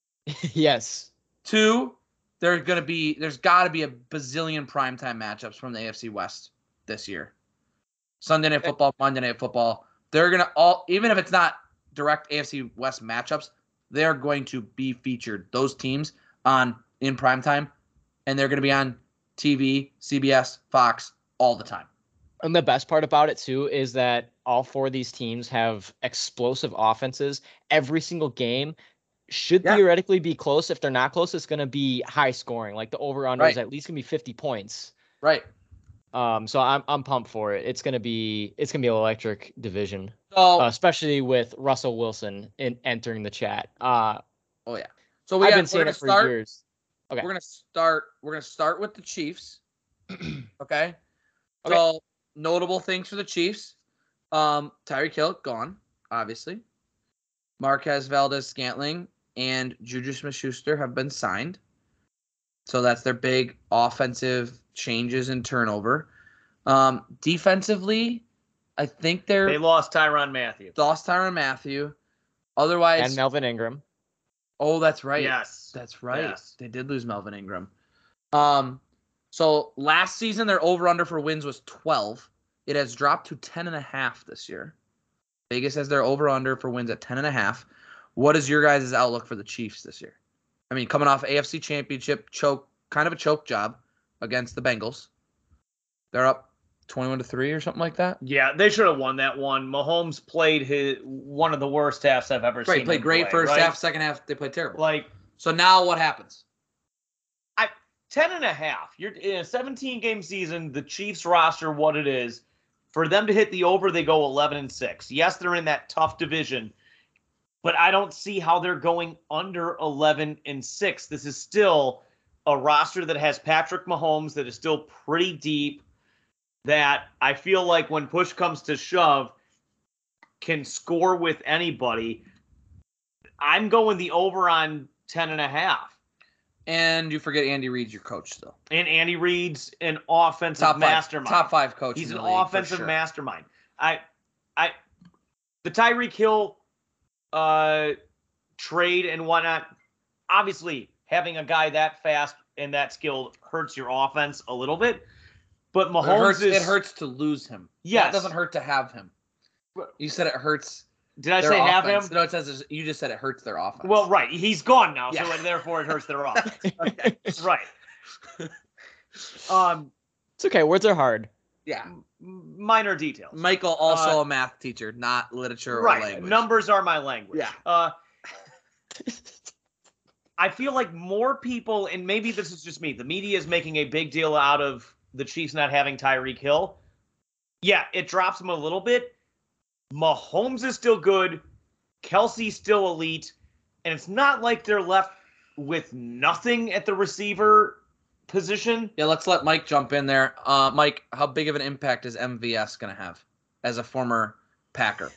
yes. Two, there's gonna be there's gotta be a bazillion primetime matchups from the AFC West this year. Sunday night football, Monday night football. They're gonna all even if it's not direct AFC West matchups, they're going to be featured, those teams on in primetime, and they're gonna be on TV, CBS, Fox all the time. And the best part about it too is that all four of these teams have explosive offenses. Every single game should Yeah. theoretically be close. If they're not close, it's gonna be high scoring. Like the over under is at least gonna be 50 points. Right. Um, so I'm I'm pumped for it. It's gonna be it's gonna be an electric division, So uh, especially with Russell Wilson in entering the chat. Uh, oh yeah. So we I've got, been saying it for start years. Okay. We're gonna start. We're gonna start with the Chiefs. okay. Okay. So notable things for the Chiefs. Um, Tyreek Hill gone, obviously. Marquez Valdes Scantling and Juju Smith Schuster have been signed. So that's their big offensive changes and turnover. Um, defensively, I think they're They lost Tyrann Mathieu. lost Tyrann Mathieu. Otherwise, and Melvin Ingram. oh, that's right. Yes. That's right. Yes. They did lose Melvin Ingram. Um, so last season their over under for wins was 12. It has dropped to 10 and a half this year. Vegas has their over under for wins at 10 and a half. What is your guys' outlook for the Chiefs this year? I mean, coming off AFC Championship choke, kind of a choke job against the Bengals. They're up 21 to 3 or something like that. Yeah, they should have won that one. Mahomes played his one of the worst halves I've ever Right, seen. played him great play, first right? half, second half they played terrible. Like so now what happens? 10 and a half. You're in a 17 game season, the Chiefs roster what it is. For them to hit the over, they go 11 and 6. Yes, they're in that tough division, but I don't see how they're going under 11 and 6. This is still a roster that has Patrick Mahomes that is still pretty deep that I feel like when push comes to shove can score with anybody. I'm going the over on 10 and a half. And you forget Andy Reid's your coach still. And Andy Reid's an offensive Top five, mastermind. top five coach. He's an offensive sure. mastermind. I, I, the Tyreek Hill, uh, trade and whatnot. Obviously, having a guy that fast and that skilled hurts your offense a little bit. But It Mahomes hurts, is. it hurts to lose him. Yes. it doesn't hurt to have him. You said it hurts. Did I their say have him? No, it says you just said it hurts their offense. Well, right. He's gone now, Yeah. so therefore it hurts their offense. right. Um, It's okay. Words are hard. yeah. m- minor details. Michael, also Uh, a math teacher, not literature or right. language. Numbers are my language. Yeah. Uh, I feel like more people, and maybe this is just me, the media is making a big deal out of the Chiefs not having Tyreek Hill. yeah, it drops them a little bit. Mahomes is still good. Kelce's still elite. And it's not like they're left with nothing at the receiver position. Yeah, let's let Mike jump in there. Uh, Mike, how big of an impact is MVS going to have as a former Packer?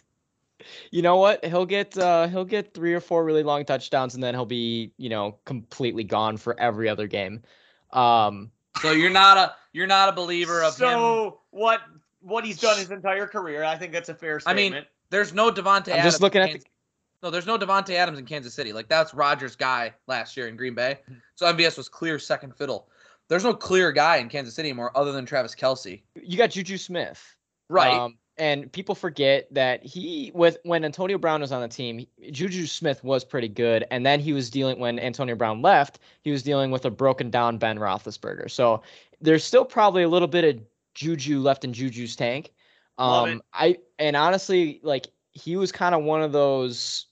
You know what? He'll get uh, he'll get three or four really long touchdowns, and then he'll be you know completely gone for every other game. Um, so you're not a you're not a believer of so him. what what he's done his entire career. I think that's a fair statement. I mean, There's no Davante. I'm Adams just looking in at the No, there's no Davante Adams in Kansas City. Like that's Rodgers' guy last year in Green Bay. So MVS was clear second fiddle. There's no clear guy in Kansas City anymore other than Travis Kelce. you got Juju Smith, Right. Um, and people forget that he with when Antonio Brown was on the team, Juju Smith was pretty good, and then he was dealing when Antonio Brown left, he was dealing with a broken down Ben Roethlisberger. So there's still probably a little bit of Juju left in Juju's tank. Um, I and honestly, like he was kind of one of those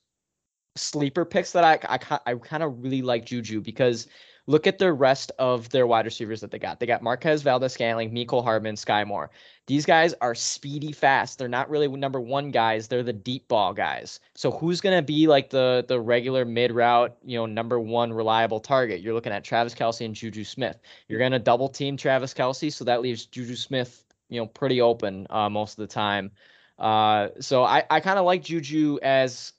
sleeper picks that I I, I kind of really like Juju because look at the rest of their wide receivers that they got. They got Marquez Valdes Scantling, Mecole Hardman, Skyy Moore. These guys are speedy fast. They're not really number one guys. They're the deep ball guys. So who's gonna be like the the regular mid route, you know, number one reliable target? You're looking at Travis Kelce and Juju Smith. You're gonna double team Travis Kelce, so that leaves Juju Smith, you know, pretty open uh, most of the time. Uh, so I I kind of like Juju as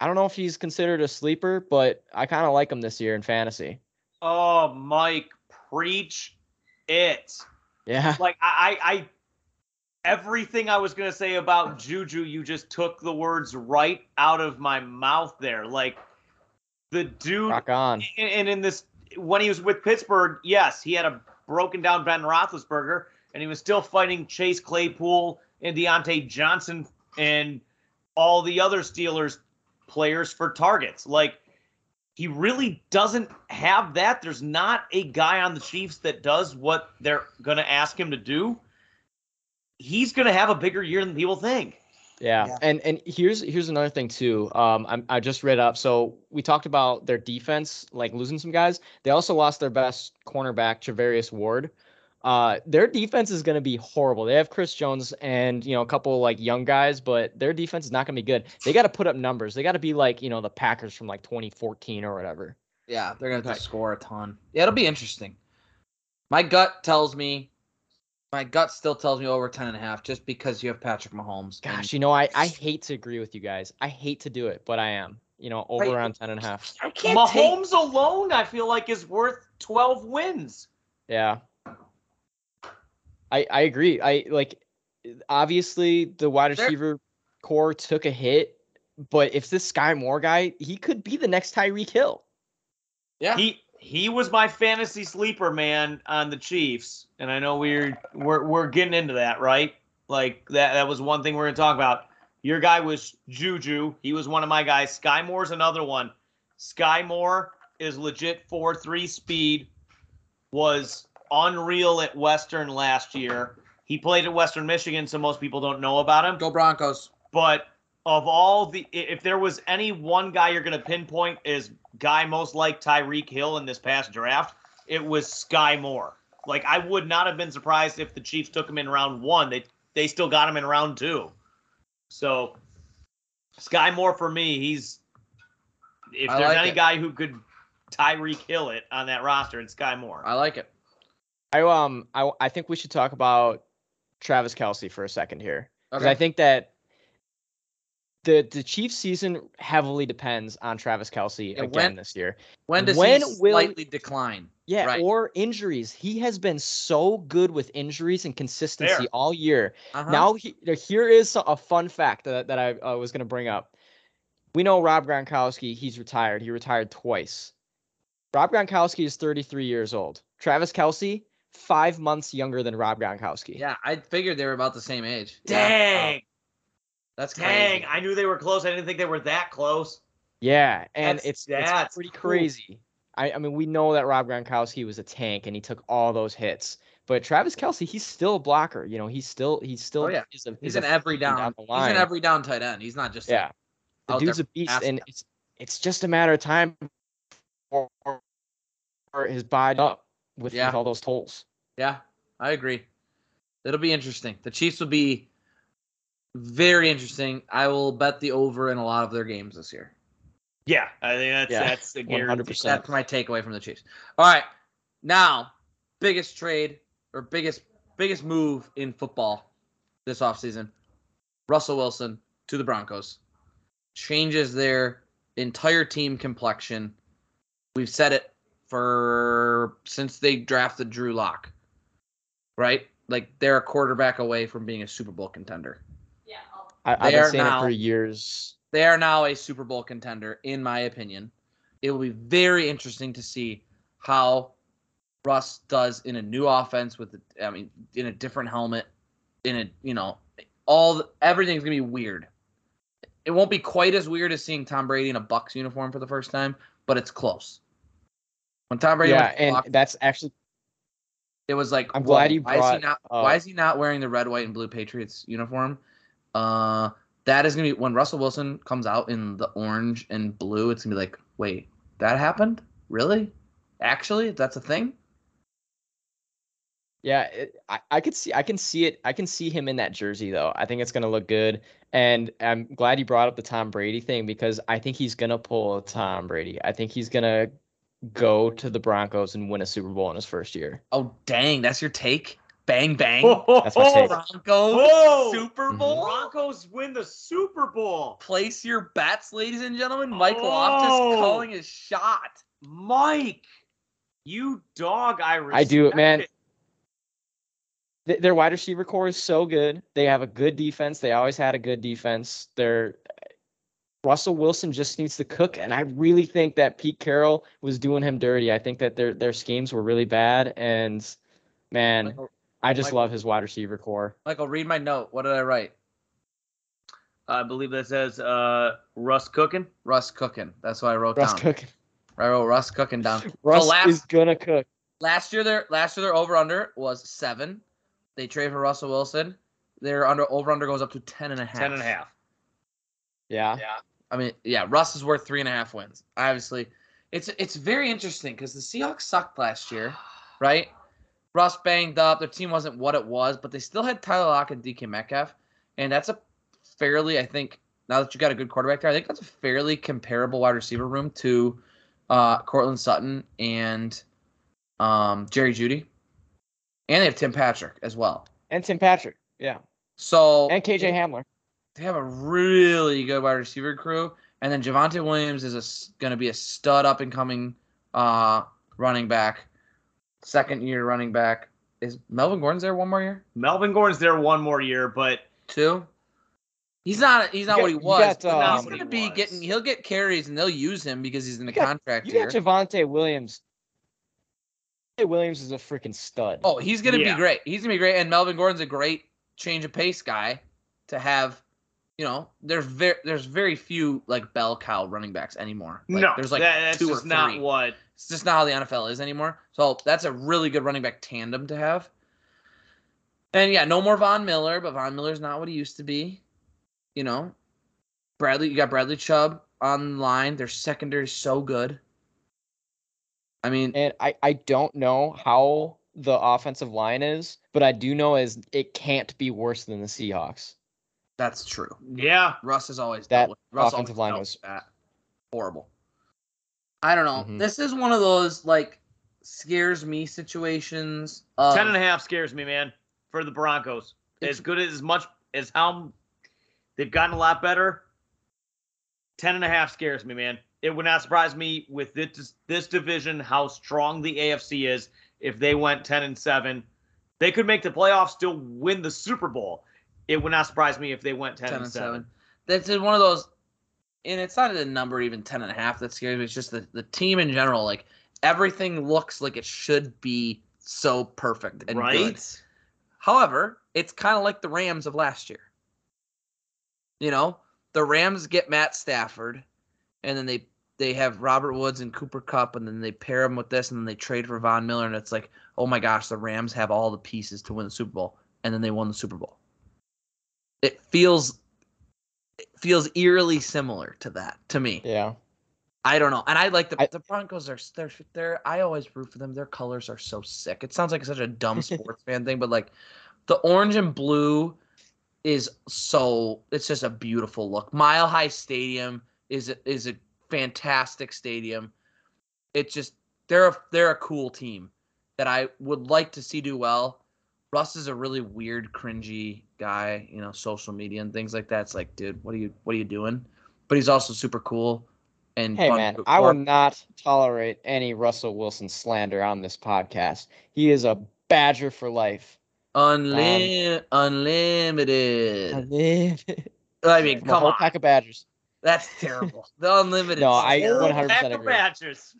I don't know if he's considered a sleeper, but I kind of like him this year in fantasy. Oh, Mike, preach it. Yeah. Like I, I, I everything I was gonna say about Juju, you just took the words right out of my mouth there. Like the dude Rock on. and and in this when he was with Pittsburgh, yes, he had a broken down Ben Roethlisberger, and he was still fighting Chase Claypool and Diontae Johnson and all the other Steelers players for targets. Like he really doesn't have that. There's not a guy on the Chiefs that does what they're gonna ask him to do. He's gonna have a bigger year than people think. Yeah. Yeah. And and here's here's another thing too. Um, I'm, I just read up. So we talked about their defense, like losing some guys. They also lost their best cornerback, Charvarius Ward. Uh, their defense is going to be horrible. They have Chris Jones and you know a couple like young guys, but their defense is not going to be good. They got to put up numbers. They got to be like you know the Packers from like 2014 or whatever. Yeah, they're gonna have score a ton. Yeah, it'll be interesting. My gut tells me, my gut still tells me over 10 and a half, just because you have Patrick Mahomes. and- Gosh, you know I I hate to agree with you guys. I hate to do it, but I am. You know over Right. around 10 and a half. I can't take. Mahomes alone, I feel like, is worth 12 wins. Yeah. I I agree. I like obviously the wide There- receiver core took a hit, but if this Skyy Moore guy, he could be the next Tyreek Hill. Yeah, He he was my fantasy sleeper man on the Chiefs, and I know we're we're we're getting into that, right? Like that that was one thing we're gonna talk about. Your guy was Juju. He was one of my guys. Skyy Moore's another one. Skyy Moore is legit four three speed. Was unreal at Western last year. He played at Western Michigan, so most people don't know about him. go Broncos. But of all the, if there was any one guy you're going to pinpoint as guy most like Tyreek Hill in this past draft, it was Skyy Moore. Like I would not have been surprised if the Chiefs took him in round one. They they still got him in round two. So Skyy Moore for me, he's if I there's like any it. guy who could Tyreek Hill it on that roster, it's Skyy Moore. I like it. I um I I think we should talk about Travis Kelce for a second here. Because Okay. I think that the the Chiefs season heavily depends on Travis Kelce Yeah, again when- this year. when does when he will- slightly decline? Yeah, Right. or injuries. He has been so good with injuries and consistency Fair. all year. Uh-huh. Now, he, here is a fun fact that, that I uh, was going to bring up. We know Rob Gronkowski, he's retired. He retired twice. Rob Gronkowski is 33 years old. Travis Kelce, five months younger than Rob Gronkowski. yeah, I figured they were about the same age. Yeah. Dang, oh. that's dang! crazy. I knew they were close. I didn't think they were that close. Yeah, and That's- it's, that's it's pretty cool. crazy. I, I mean, we know that Rob Gronkowski was a tank and he took all those hits. But Travis Kelce, he's still a blocker. You know, he's still he's still Oh, yeah. is a, He's is a an every fiend down. the He's an every down tight end. He's not just Yeah. The dude's a beast, and them. it's it's just a matter of time for, for his body up with, Yeah. with all those tolls. yeah. I agree. It'll be interesting. The Chiefs will be very interesting. I will bet the over in a lot of their games this year. Yeah, I think that's Yeah, that's a guarantee. 100%. That's my takeaway from the Chiefs. All right, now biggest trade or biggest biggest move in football this offseason. Russell Wilson to the Broncos changes their entire team complexion. We've said it for since they drafted Drew Lock. Right? Like they're a quarterback away from being a Super Bowl contender. I, I've been are saying now- it for years. They are now a Super Bowl contender, in my opinion. It will be very interesting to see how Russ does in a new offense with, I mean, in a different helmet, in a, you know, all the, everything's gonna be weird. It won't be quite as weird as seeing Tom Brady in a Bucs uniform for the first time, but it's close. When Tom Brady Yeah, and that's actually it was like, I'm glad you why is he not up- why is he not wearing the red, white, and blue Patriots uniform? Uh, that is gonna be when Russell Wilson comes out in the orange and blue. It's gonna be like, wait, that happened? Really? Actually, that's a thing. Yeah, it, I, I could see I can see it. I can see him in that jersey though. I think it's gonna look good. And I'm glad you brought up the Tom Brady thing because I think he's gonna pull Tom Brady. I think he's gonna go to the Broncos and win a Super Bowl in his first year. Oh dang, that's your take. Bang bang. That's my take. Broncos Whoa! Super Mhm. Bowl. Broncos win the Super Bowl. Place your bets, ladies and gentlemen. Mike Oh. Loftus calling his shot. Mike, you dog. I respect I do, man. it. Th- Their wide receiver core is so good. They have a good defense. They always had a good defense. They're Russell Wilson just needs to cook, and I really think that Pete Carroll was doing him dirty. I think that their their schemes were really bad, and man, Michael, I just Michael- love his wide receiver core. Michael, read my note. What did I write? I believe that says uh, Russ cooking. Russ cooking. That's what I wrote down. Russ down. cooking. I wrote Russ cooking down. Russ last- is gonna cook. Last year their last year their over under was seven. They trade for Russell Wilson. Their under over under goes up to ten and a half. Ten and a half. Yeah. Yeah. I mean, yeah, Russ is worth three and a half wins. Obviously, it's it's very interesting because the Seahawks sucked last year, right? Russ banged up. Their team wasn't what it was, but they still had Tyler Lockett and DK Metcalf, and that's a fairly, I think, now that you got a good quarterback there, I think that's a fairly comparable wide receiver room to uh, Courtland Sutton and um, Jerry Jeudy, and they have Tim Patrick as well. And Tim Patrick. Yeah. So And KJ Hamler. They have a really good wide receiver crew, and then Javonte Williams is going to be a stud up and coming uh, running back, second year running back. Is Melvin Gordon's there one more year? Melvin Gordon's there one more year, but Two. He's not. He's not You what he was. got, but um, he's going to be was. getting. He'll get carries, and they'll use him because he's in the You got- contract You year. got Javonte Williams. Javonte Williams is a freaking stud. Oh, he's gonna Yeah. be great. He's gonna be great, and Melvin Gordon's a great change of pace guy to have. You know, there's very there's very few like bell cow running backs anymore. Like, no, there's like that- that's two just or not three. what. It's just not how the NFL is anymore. So that's a really good running back tandem to have. And yeah, no more Von Miller, but Von Miller's not what he used to be. You know, Bradley, you got Bradley Chubb on line. Their secondary is so good. I mean, And I, I don't know how the offensive line is, but I do know is it can't be worse than the Seahawks. That's true. Yeah, Russ has always That dealt with Russ offensive line was- that. horrible. I don't know. Mhm. This is one of those like scares me situations. Of, ten and a half scares me, man. For the Broncos, as good as as much as how they've gotten a lot better. Ten and a half scares me, man. It would not surprise me with this this division how strong the AFC is if they went ten and seven. They could make the playoffs, still win the Super Bowl. It would not surprise me if they went ten, 10 and and seven. 7. That's one of those and it's not a number even 10 and a half that scares me. It's just the, the team in general. Like everything looks like it should be so perfect and right? good. However, it's kind of like the Rams of last year. You know, the Rams get Matt Stafford, and then they they have Robert Woods and Cooper Kupp, and then they pair them with this, and then they trade for Von Miller, and it's like, oh my gosh, the Rams have all the pieces to win the Super Bowl, and then they won the Super Bowl. It feels it feels eerily similar to that to me. Yeah. I don't know, and I like the I- the Broncos are they're they're I always root for them. Their colors are so sick. It sounds like such a dumb sports fan thing, but like the orange and blue is so it's just a beautiful look. Mile High Stadium is a, is a fantastic stadium. It just they're a, they're a cool team that I would like to see do well. Russ is a really weird, cringy guy, you know, social media and things like that. It's like, dude, what are you what are you doing? But he's also super cool and Hey fun man, to I will work not tolerate any Russell Wilson slander on this podcast. He is a badger for life. Unlim- um, unlimited. Unlimited. I mean, From a come whole on. pack of badgers. That's terrible. The unlimited. No, I 100% pack of. Badgers.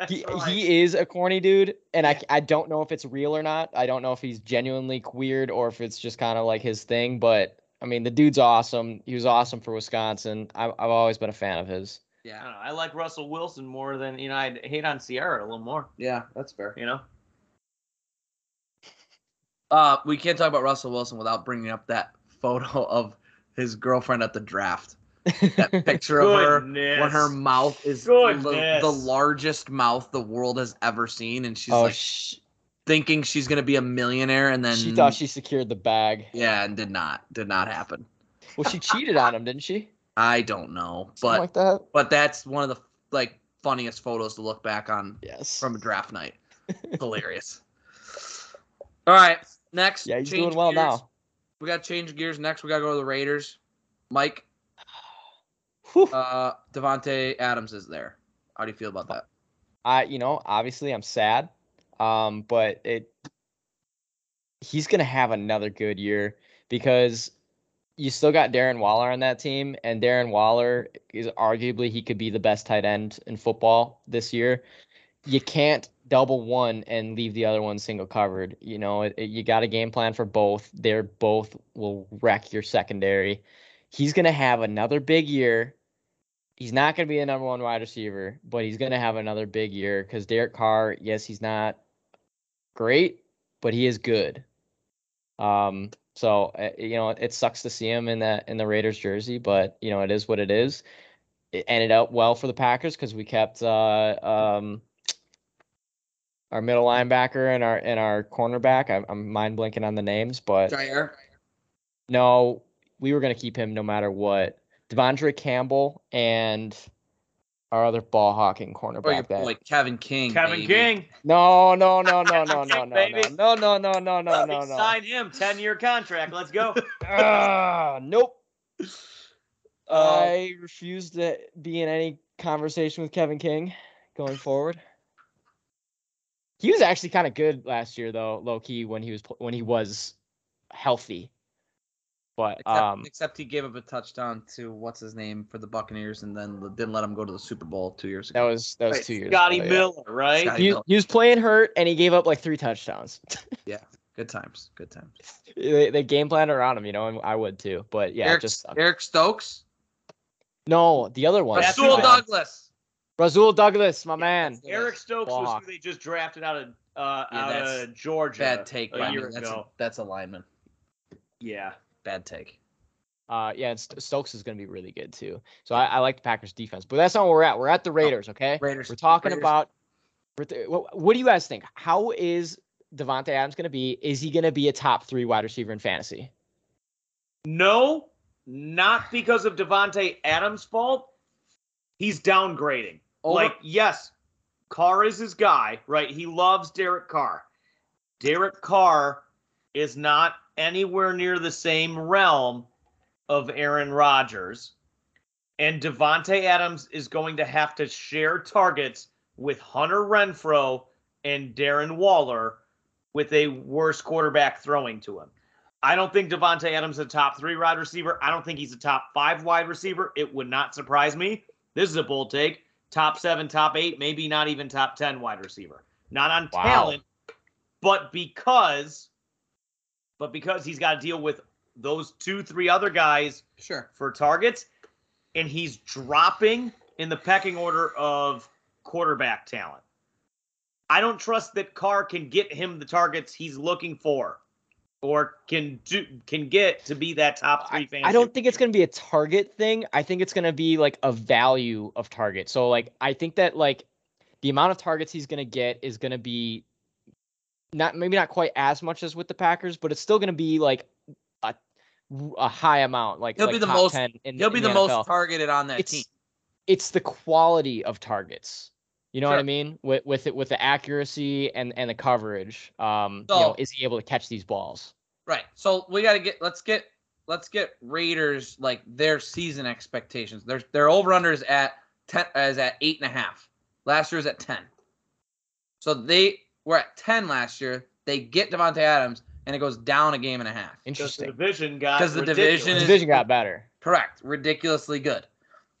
That's He, right. he is a corny dude, and I, I don't know if it's real or not. I don't know if he's genuinely weird or if it's just kind of like his thing. But I mean, the dude's awesome. He was awesome for Wisconsin. I, I've always been a fan of his. I, Yeah, don't know, I like Russell Wilson more than you know. I hate on Ciara a little more. yeah, that's fair. You know. Uh, we can't talk about Russell Wilson without bringing up that photo of his girlfriend at the draft. That picture of her Goodness. when her mouth is the, the largest mouth the world has ever seen, and she's oh, like sh- thinking she's gonna be a millionaire, and then she thought she secured the bag. yeah, and did not, did not happen. Well, she cheated on him, didn't she? I don't know, Something but like that. but that's one of the like funniest photos to look back on Yes. from a draft night. Hilarious. All right, next. yeah, he's doing well gears. now. We got to change gears. Next, we got to go to the Raiders. Mike, Whew. Uh, Davante Adams is there. How do you feel about that? I, you know, obviously I'm sad, um, but it he's gonna have another good year because you still got Darren Waller on that team, and Darren Waller is arguably he could be the best tight end in football this year. You can't double one and leave the other one single covered. You know, it, it- you got a game plan for both. They're both will wreck your secondary. He's gonna have another big year he's not going to be a number one wide receiver, but he's going to have another big year because Derek Carr, yes, he's not great, but he is good. Um, so uh, you know, it sucks to see him in that in the Raiders jersey, but you know, it is what it is. It ended up well for the Packers because we kept uh, um, our middle linebacker and our and our cornerback. I'm, I'm mind blanking on the names, but Jaire? no, we were gonna keep him no matter what. Devondre Campbell and our other ball hawking Or your cornerback. that boy Kevin King. Kevin baby. King. no, no, no, no, no, no, King, no, no, no, no, no, no, no, no. Sign him. Ten year contract. Let's go. Ah, nope. Uh, I refuse to be in any conversation with Kevin King going forward. He was actually kind of good last year, though, low key when he was when he was healthy. But except, um, except he gave up a touchdown to what's his name for the Buccaneers, and then didn't let him go to the Super Bowl two years ago. that ago. was that was Right, two years. Scotty ago, yeah. Miller, right? Scotty- He, Miller. he was playing hurt and he gave up like three touchdowns. Yeah, good times. Good times. they, they game planned around him, you know, and I would too. But yeah, Eric, just sucked. Eric Stokes, no, the other one. That's Rasul Douglas. Rasul Douglas, my man. Eric Stokes was who they just drafted out of uh, Yeah, out that's of Georgia. Bad take a by year me. That's a, ago. that's a lineman. Yeah. Bad take. Uh, yeah, and Stokes is going to be really good too. So I, I like the Packers defense, but that's not where we're at. We're at the Raiders, okay? Raiders. We're talking Raiders. about. What, what do you guys think? How is Davante Adams going to be? Is he going to be a top three wide receiver in fantasy? No, not because of Davante Adams' fault. He's downgrading. Over- Like, yes, Carr is his guy, right? He loves Derek Carr. Derek Carr is not anywhere near the same realm of Aaron Rodgers. And Davante Adams is going to have to share targets with Hunter Renfrow and Darren Waller with a worse quarterback throwing to him. I don't think Davante Adams is a top three wide receiver. I don't think he's a top five wide receiver. It would not surprise me. This is a bold take. Top seven, top eight, maybe not even top 10 wide receiver. Not on Wow. talent, but because, but because he's got to deal with those two, three other guys Sure. for targets, and he's dropping in the pecking order of quarterback talent. I don't trust that Carr can get him the targets he's looking for, or can do can get to be that top three. I, I don't think it's going to be a target thing. I think it's going to be like a value of target. So like I think that like the amount of targets he's going to get is going to be not maybe not quite as much as with the Packers, but it's still going to be like a a high amount. Like He'll like be the most- in, He'll be in the, most targeted on that It's team. it's the quality of targets. You know what I mean? With with it with the accuracy and and the coverage. Um, you know, is he able to catch these balls? Right. So we got to get let's get let's get Raiders like their season expectations. Their their over under is at ten is at eight and a half. Last year was at ten. So they were at ten last year. They get Davante Adams and it goes down a game and a half. Because the Interesting. division got 'Cause the ridiculous. division is- Division got better. Correct. Ridiculously good.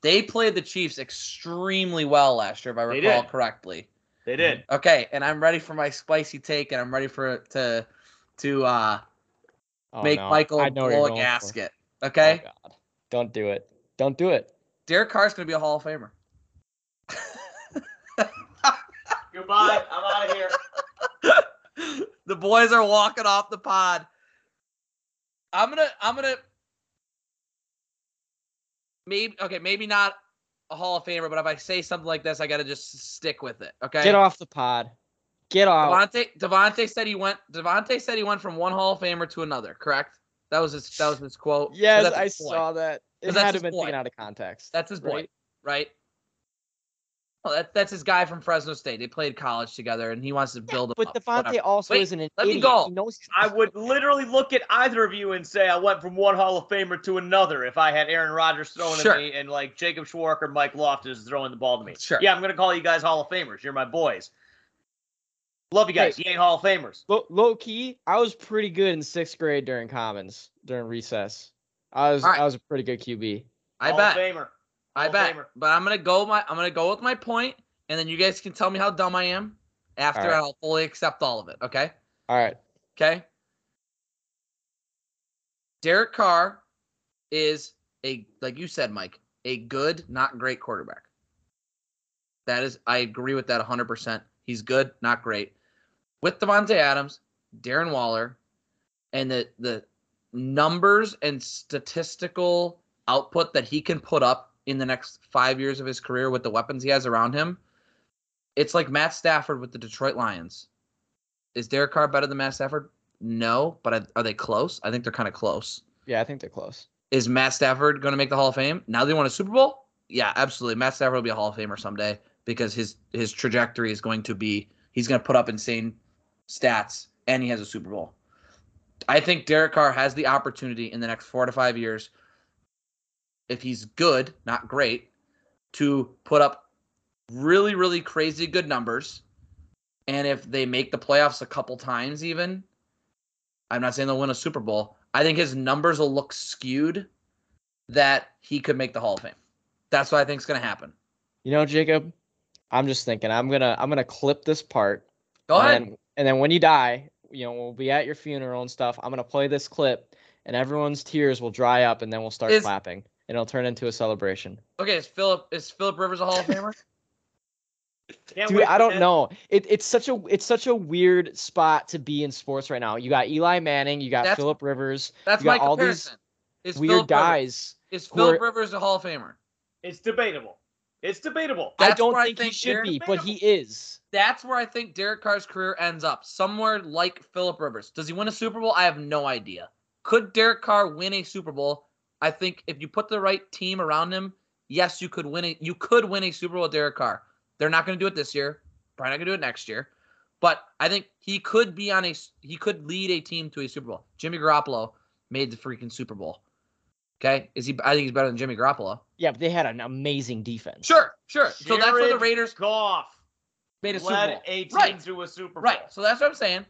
They played the Chiefs extremely well last year, if I recall did. correctly. They did. Okay, and I'm ready for my spicy take, and I'm ready for it to to uh, Oh, make no. Michael I blow a going for. gasket. Oh, Okay, God. Don't do it. Don't do it. Derek Carr's gonna be a Hall of Famer. Goodbye. I'm out of here. the boys are walking off the pod. I'm gonna I'm gonna maybe okay, maybe not a Hall of Famer, but if I say something like this, I gotta just stick with it. Okay. Get off the pod. Get off. Davante Davante said he went Davante said he went from one Hall of Famer to another, correct? That was his that was his quote. So Yes, that's I point. saw that. It 'Cause had that's to have his been taken out of context. That's his boy, right? right? Well, that, that's his guy from Fresno State. They played college together, and he wants to build him But up. Davante whatever. also Wait, isn't an let me go. He knows I would literally look at either of you and say I went from one Hall of Famer to another if I had Aaron Rodgers throwing Sure. at me and like Jacob Schwark or Mike Loftus throwing the ball to me. Sure. Yeah, I'm gonna call you guys Hall of Famers. You're my boys. Love you guys. Hey. You ain't Hall of Famers. low, low key. I was pretty good in sixth grade during commons during recess. I was All right. I was a pretty good QB. I Hall bet. Of Famer. I bet. Famer. But I'm gonna go my I'm gonna go with my point, and then you guys can tell me how dumb I am after All right. I'll fully accept all of it. Okay. All right. Okay. Derek Carr is a like you said, Mike, a good, not great quarterback. That is, I agree with that 100%. He's good, not great. With Davante Adams, Darren Waller, and the the numbers and statistical output that he can put up in the next five years of his career with the weapons he has around him, it's like Matt Stafford with the Detroit Lions. Is Derek Carr better than Matt Stafford? No, but are- are they close? I think they're kind of close. Yeah, I think they're close. Is Matt Stafford going to make the Hall of Fame? Now they won a Super Bowl? Yeah, absolutely. Matt Stafford will be a Hall of Famer someday because his his trajectory is going to be he's going to put up insane stats and he has a Super Bowl. I think Derek Carr has the opportunity in the next 4 to 5 years if he's good, not great, to put up really really crazy good numbers. And if they make the playoffs a couple times even, I'm not saying they'll win a Super Bowl. I think his numbers will look skewed that he could make the Hall of Fame. That's what I think is going to happen. You know, Jacob, I'm just thinking I'm gonna I'm gonna clip this part. Go and ahead. Then, and then when you die, you know, we'll be at your funeral and stuff. I'm gonna play this clip, and everyone's tears will dry up, and then we'll start Is- clapping, and it'll turn into a celebration. Okay, is Philip is Philip Rivers a Hall of Famer? Dude, I don't know. It, it's such a it's such a weird spot to be in sports right now. You got Eli Manning, you got Philip Rivers, That's You got my all these. Is weird Phillip Rivers, guys. is Philip Rivers a Hall of Famer? It's debatable. It's debatable. I don't where I think, he should Derek be, but he is. That's where I think Derek Carr's career ends up. Somewhere like Philip Rivers. Does he win a Super Bowl? I have no idea. Could Derek Carr win a Super Bowl? I think if you put the right team around him, yes, you could win a you could win a Super Bowl with Derek Carr. They're not going to do it this year. Probably not going to do it next year. But I think he could be on a he could lead a team to a Super Bowl. Jimmy Garoppolo made the freaking Super Bowl. Okay, is he? I think he's better than Jimmy Garoppolo. Yeah, but they had an amazing defense. Sure, sure. So that's where the Jared Raiders Goff made a Super led Bowl. a team Right. to a Super Bowl. Right. So that's what I'm saying.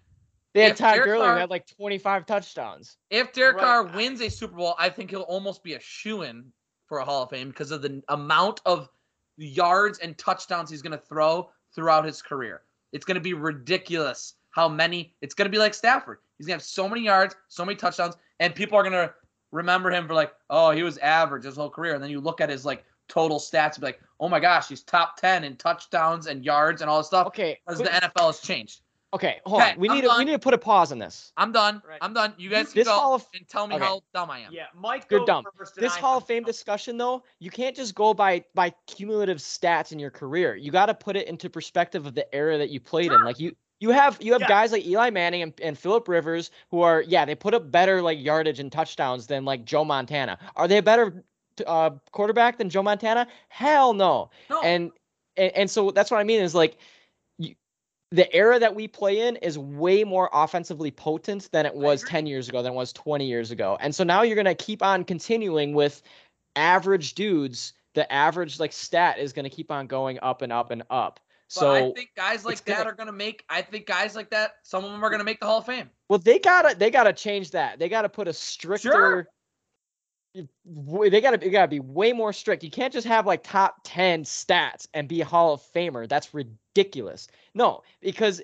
They had If Todd Derek Gurley Carr- who had like 25 touchdowns. If Derek Right. Carr wins a Super Bowl, I think he'll almost be a shoe in for a Hall of Fame because of the amount of yards and touchdowns he's going to throw throughout his career. It's going to be ridiculous how many. It's going to be like Stafford. He's going to have so many yards, so many touchdowns, and people are going to remember him for like, oh, he was average his whole career. And then you look at his like total stats and be like, oh my gosh, he's top 10 in touchdowns and yards and all this stuff Okay. because the NFL has changed. Okay, hold Okay, on. We I'm need to, we need to put a pause on this. I'm done. Right. I'm done. You guys can This go Hall of- and tell me okay. how dumb I am. Yeah, Mike. You're dumb. First This. Hall of Fame discussion though, you can't just go by by cumulative stats in your career. You got to put it into perspective of the era that you played in. Like you You have you have Yeah. guys like Eli Manning and, and Philip Rivers who are yeah they put up better like yardage and touchdowns than like Joe Montana. Are they a better uh, quarterback than Joe Montana? Hell no. No. And, and and so that's what I mean is like you, the era that we play in is way more offensively potent than it was 10 years ago than it was 20 years ago. And so now you're going to keep on continuing with average dudes. The average like stat is going to keep on going up and up and up. But So I think guys like that gonna- are gonna make. I think guys like that, some of them are gonna make the Hall of Fame. Well, they gotta they gotta change that. They gotta put a stricter. w- They gotta they gotta be way more strict. You can't just have like top ten stats and be a Hall of Famer. That's ridiculous. No, because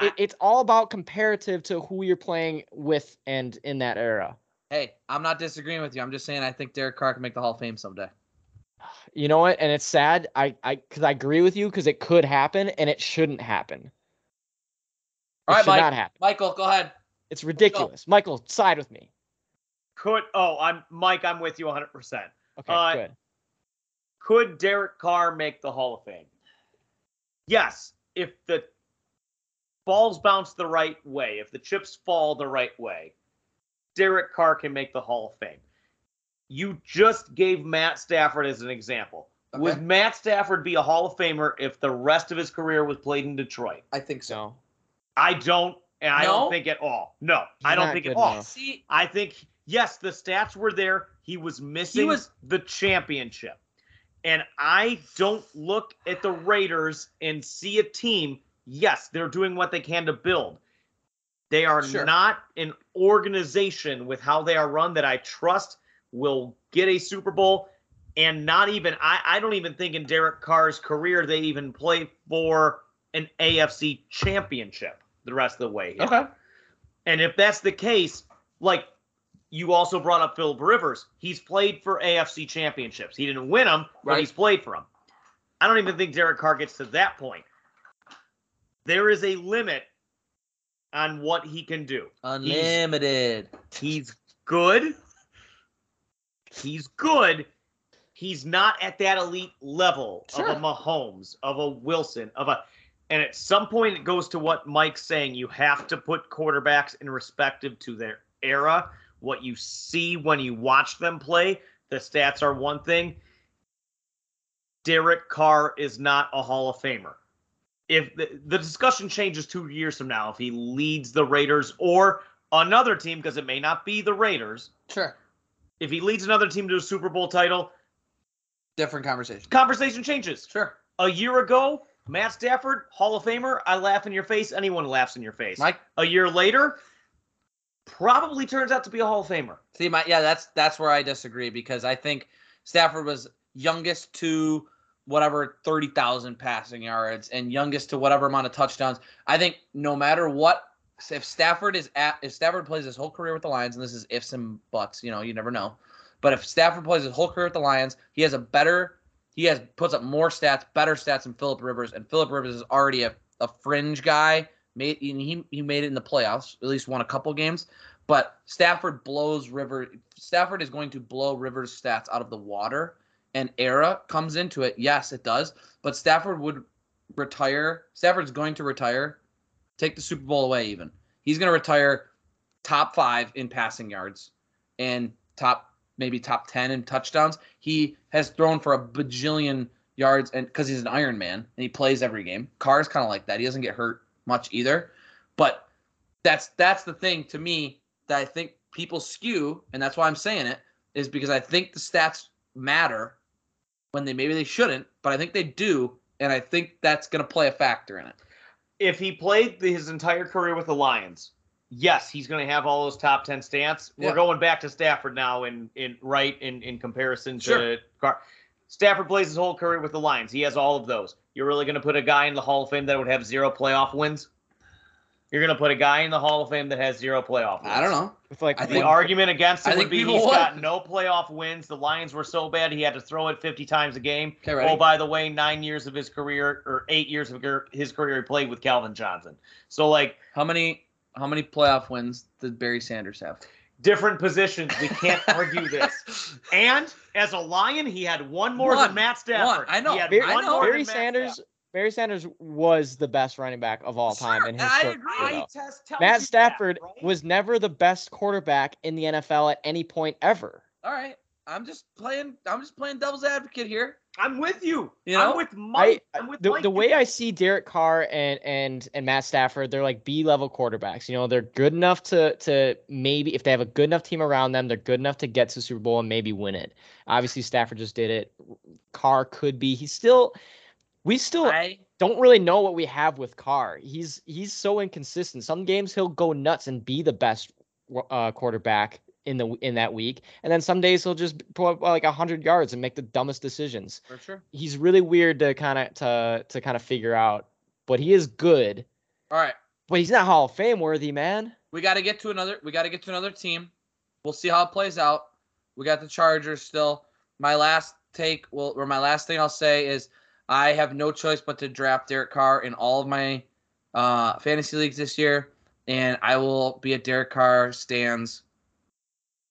it, it's all about comparative to who you're playing with and in that era. Hey, I'm not disagreeing with you. I'm just saying I think Derek Carr can make the Hall of Fame someday. You know what? And it's sad. I I because I agree with you because it could happen and it shouldn't happen. It All right, should Mike. not happen. Michael, go ahead. It's ridiculous. Michael, side with me. Could oh, I'm Mike. I'm with you 100. percent Okay, Uh, good. Could Derek Carr make the Hall of Fame? Yes, if the balls bounce the right way, if the chips fall the right way, Derek Carr can make the Hall of Fame. You just gave Matt Stafford as an example. Would Matt Stafford be a Hall of Famer if the rest of his career was played in Detroit? I think so. So I don't, and I No? don't think at all. No, I don't think at all. enough. See, I think yes, the stats were there. He was missing he was- the championship. And I don't look at the Raiders and see a team. Yes, they're doing what they can to build. They are Sure. not an organization with how they are run that I trust will get a Super Bowl. And not even, I, I don't even think in Derek Carr's career they even play for an AFC championship the rest of the way. here. okay. And if that's the case, like you also brought up Philip Rivers, he's played for AFC championships. He didn't win them, but Right. he's played for them. I don't even think Derek Carr gets to that point. There is a limit on what he can do. Unlimited. He's good. He's good. He's not at that elite level Sure. of a Mahomes, of a Wilson, of a and at some point it goes to what Mike's saying. You have to put quarterbacks in respective to their era. What you see when you watch them play, the stats are one thing. Derek Carr is not a Hall of Famer. If the, the discussion changes two years from now, if he leads the Raiders or another team, because it may not be the Raiders, Sure. if he leads another team to a Super Bowl title, Different conversation. conversation changes. Sure. A year ago, Matt Stafford, Hall of Famer, I laugh in your face. Anyone laughs in your face. Mike, A year later, probably turns out to be a Hall of Famer. see, my yeah, that's that's where I disagree because I think Stafford was youngest to whatever thirty thousand passing yards and youngest to whatever amount of touchdowns. I think no matter what, if Stafford is at if Stafford plays his whole career with the Lions, and this is ifs and buts, you know, you never know. But if Stafford plays his whole career with the Lions, he has a better, he has puts up more stats, better stats than Philip Rivers, and Philip Rivers is already a, a fringe guy. Made he he made it in the playoffs, at least won a couple games. But Stafford blows River. Stafford is going to blow Rivers' stats out of the water, and era comes into it. Yes, it does. But Stafford would retire. Stafford's going to retire. Take the Super Bowl away. Even he's going to retire top five in passing yards and top maybe top 10 in touchdowns. He has thrown for a bajillion yards and because he's an Iron Man and he plays every game. Carr's kind of like that. He doesn't get hurt much either. But that's that's the thing to me that I think people skew, and that's why I'm saying it, is because I think the stats matter when they maybe they shouldn't, but I think they do, and I think that's gonna play a factor in it. If he played his entire career with the Lions, yes, he's going to have all those top 10 stats. Yeah. We're going back to Stafford now in, in right in, in comparison to Sure. Carr. Stafford plays his whole career with the Lions. He has all of those. You're really going to put a guy in the Hall of Fame that would have zero playoff wins? You're going to put a guy in the Hall of Fame that has zero playoff wins. I don't know. It's like I The think- argument against I would be people he's would. got no playoff wins. The Lions were so bad he had to throw it 50 times a game. Okay, ready? Oh, by the way, nine years of his career or eight years of his career he played with Calvin Johnson. So like How many how many playoff wins did Barry Sanders have? different positions, we can't argue this. And as a Lion, he had one more One. than Matt Stafford. One. I know. He had Barry, one know. more Barry than Sanders Stafford. Barry Sanders was the best running back of all time Sure, in his I agree. career, Eye test Matt Stafford that, right? was never the best quarterback in the NFL at any point ever. All right. I'm just playing. I'm just playing devil's advocate here. I'm with you. You know? I'm with Mike. I, I'm with the, Mike. the way I see Derek Carr and and and Matt Stafford, they're like B level quarterbacks. You know, they're good enough to to maybe if they have a good enough team around them, they're good enough to get to Super Bowl and maybe win it. Obviously, Stafford just did it. Carr could be. He's still. We still I don't really know what we have with Carr. He's he's so inconsistent. Some games he'll go nuts and be the best uh, quarterback in the in that week, and then some days he'll just put up like hundred yards and make the dumbest decisions. for sure. He's really weird to kind of to to kind of figure out, but he is good. All right. But he's not Hall of Fame worthy, man. We got to get to another. We got to get to another team. We'll see how it plays out. We got the Chargers still. My last take, well, or my last thing I'll say is, I have no choice but to draft Derek Carr in all of my uh, fantasy leagues this year, and I will be a Derek Carr stands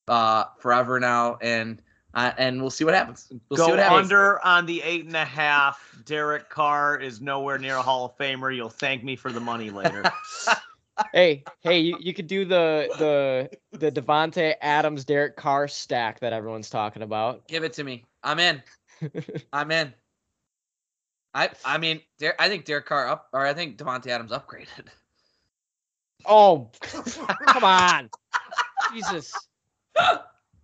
uh, forever now, and uh, and we'll see what happens. We'll see Go what happens. under on the eight and a half. Derek Carr is nowhere near a Hall of Famer. You'll thank me for the money later. hey, hey, you, you could do the the the Davante Adams Derek Carr stack that everyone's talking about. Give it to me. I'm in. I'm in. I I mean, Der- I think Derek Carr up, or I think Davante Adams upgraded. Oh, come on, Jesus.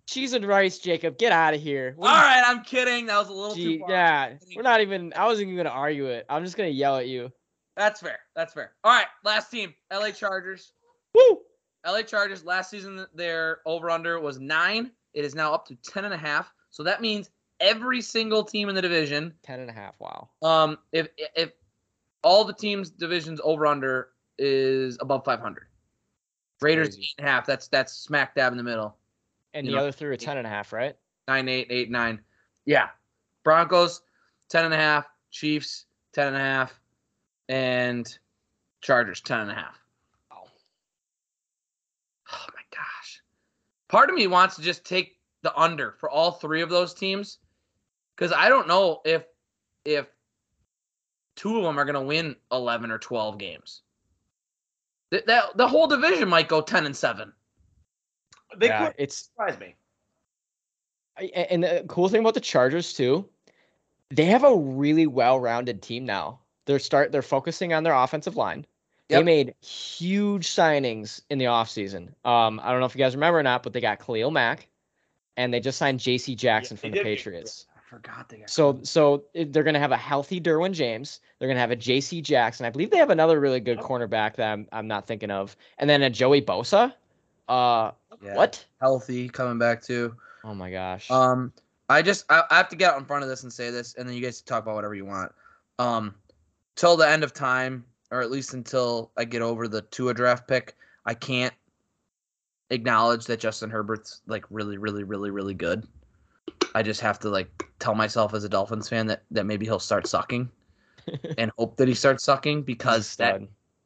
Cheese and rice, Jacob. Get out of here. All What do you- right, I'm kidding. That was a little Gee, too far. yeah, we're not even. I wasn't even gonna argue it. I'm just gonna yell at you. That's fair. That's fair. All right, last team, LA Chargers. Woo! LA Chargers last season their over under was 9. It is now up to 10 and a half. So that means every single team in the division Ten and a half. Wow. um if if all the teams divisions over under is above 500. Raiders Crazy. eight and a half. That's that's smack dab in the middle. And You the know, other three are ten and a half, right? Nine, eight, eight, nine. Yeah. Broncos, 10 and a half. Chiefs, 10 and a half. And Chargers, 10 and a half. Oh my gosh. Part of me wants to just take the under for all three of those teams. Because I don't know if if two of them are gonna win 11 or 12 games. That, that the whole division might go 10 and 7. They yeah, could it's surprise me. I- and the cool thing about the Chargers too, they have a really well-rounded team now. They're start they're focusing on their offensive line. They Yep. made huge signings in the offseason. Um, I don't know if you guys remember or not, but they got Khalil Mack and they just signed JC Jackson they from the did. Patriots. I forgot they got So so they're gonna have a healthy Derwin James. They're gonna have a J.C. Jackson. I believe they have another really good cornerback that I'm, I'm not thinking of, and then a Joey Bosa. Uh, Yeah. what? healthy coming back too. Oh my gosh. Um, I just I, I have to get out in front of this and say this, and then you guys can talk about whatever you want. Um, till the end of time, or at least until I get over the Tua draft pick, I can't acknowledge that Justin Herbert's like really, really, really, really good. I just have to like tell myself as a Dolphins fan that that maybe he'll start sucking, and hope that he starts sucking because that.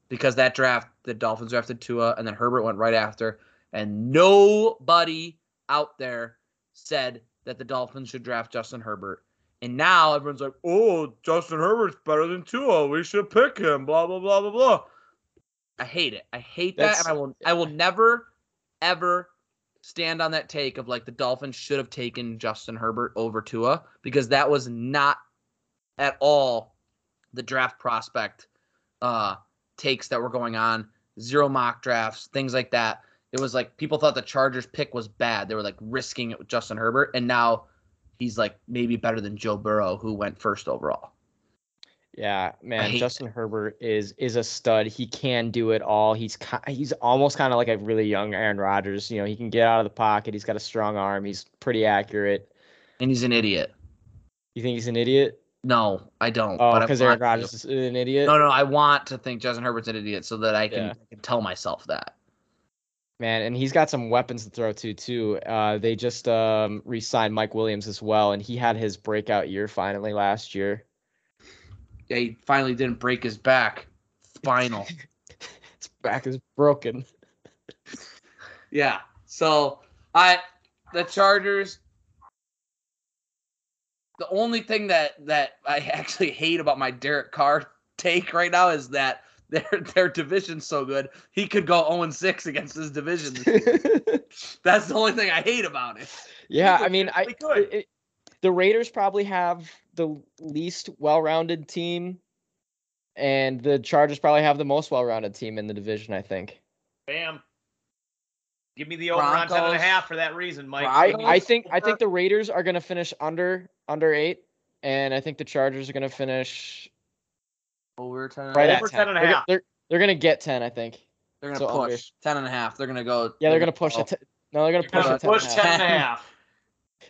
Because that draft, the Dolphins drafted Tua, and then Herbert went right after, and nobody out there said that the Dolphins should draft Justin Herbert. And now everyone's like, "Oh, Justin Herbert's better than Tua. We should pick him." Blah blah blah blah blah. I hate it. I hate that, and I will. I will never, ever stand on that take of like the Dolphins should have taken Justin Herbert over Tua because that was not at all the draft prospect uh takes that were going on, zero mock drafts, things like that. It was like people thought the Chargers pick was bad. They were like risking it with Justin Herbert, and now he's like maybe better than Joe Burrow, who went first overall. Yeah, man, Justin Herbert is is a stud. He can do it all. He's he's almost kind of like a really young Aaron Rodgers. You know, he can get out of the pocket. He's got a strong arm. He's pretty accurate. And he's an idiot. You think he's an idiot? No, I don't. Oh, because Aaron. Rodgers is an idiot. No, no, I want to think Justin Herbert's an idiot so that I can, Yeah. I can tell myself that. Man, and he's got some weapons to throw to too. Uh, they just um, re-signed Mike Williams as well, and he had his breakout year finally last year. Yeah, he finally didn't break his back. Final. His back is broken. Yeah. So I the Chargers the only thing that that I actually hate about my Derek Carr take right now is that their their division's so good. He could go 0 6 against his division. That's the only thing I hate about it. yeah, I mean, I legitimately could. it- it- the Raiders probably have the least well-rounded team, and the Chargers probably have the most well-rounded team in the division. I think. Bam. Give me the over on ten and a half for that reason, Mike. I, I think I think the Raiders are gonna finish under under eight, and I think the Chargers are gonna finish Over 10 right at Over 10. 10 and a They're, they're they're gonna get ten, I think. They're gonna so push 10 and a half. They're gonna go. Yeah, they're gonna push go- it. No, they're gonna push gonna it. 10 push and a 10 half. and a half.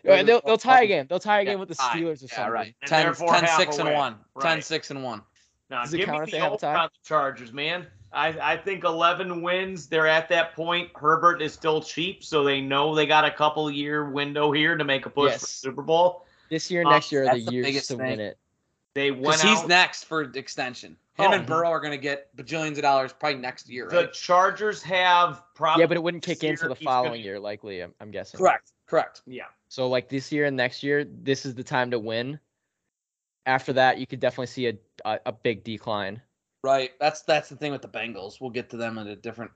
Yeah, they'll they'll tie Yeah, again. They'll tie again Yeah, with the tie. Steelers or Yeah, right. And 10, 10 half 6 and away. 1. 10 6 and 1. Now, Does it give count me if they the have a over tie? on the Chargers, man. I, I think 11 wins. They're at that point. Herbert is still cheap, so they know they got a couple year window here to make a push for Yes. the Super Bowl. This year and Uh, next year are the that's the years biggest to thing. win it. They Because went he's out. next for extension. Him Oh. and Burrow are gonna get bajillions of dollars probably next year, The right? Chargers have probably. Yeah, but it wouldn't kick in till year the he's gonna- following year, likely. I'm, I'm guessing. Correct. Correct. Yeah. So like this year and next year, this is the time to win. After that, you could definitely see a a, a big decline. Right. That's that's the thing with the Bengals. We'll get to them at a different.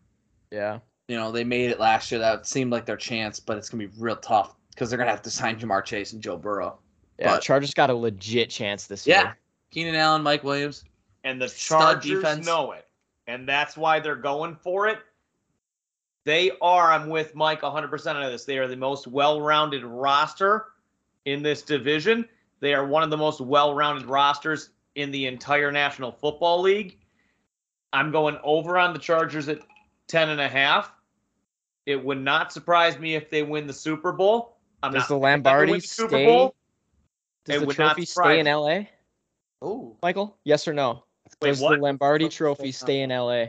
Yeah. You know, they made it last year. That seemed like their chance, but it's gonna be real tough because they're gonna have to sign Ja'Marr Chase and Joe Burrow. Yeah. But- Chargers got a legit chance this Yeah. year. Keenan Allen, Mike Williams. And the Stud Chargers defense. know it. And that's why they're going for it. They are, I'm with Mike 100% on this. They are the most well rounded roster in this division. They are one of the most well rounded rosters in the entire National Football League. I'm going over on the Chargers at 10 and a half. It would not surprise me if they win the Super Bowl. I'm Does not the saying they're gonna Lombardi the Super stay? Bowl. Does It the trophy stay in. LA, Oh. Michael? Yes or no? Wait, Does what? the Lombardi Trophy trophy stay in LA?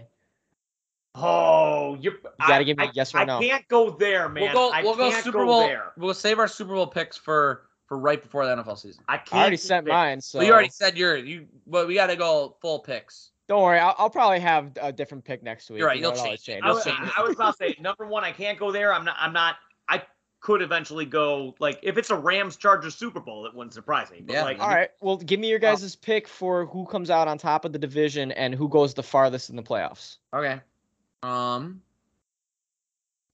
Oh, you gotta give me a yes or I no. I can't go there, man. We'll go. We'll go can't Super go Bowl. there. We'll save our Super Bowl picks for for right before the NFL season. I can't. I already go sent there. mine, so But you already said your you. But we got to go full picks. don't worry. I'll, I'll probably have a different pick next week. You're right, You know, you'll it always change. I was, change. I was about to say number one. I can't go there. I'm not. I'm not. I could eventually go. Like if it's a Rams Chargers Super Bowl, it wouldn't surprise me. But Yeah, like, All right. Well, give me your guys' pick for who comes out on top of the division and who goes the farthest in the playoffs. Okay. Um.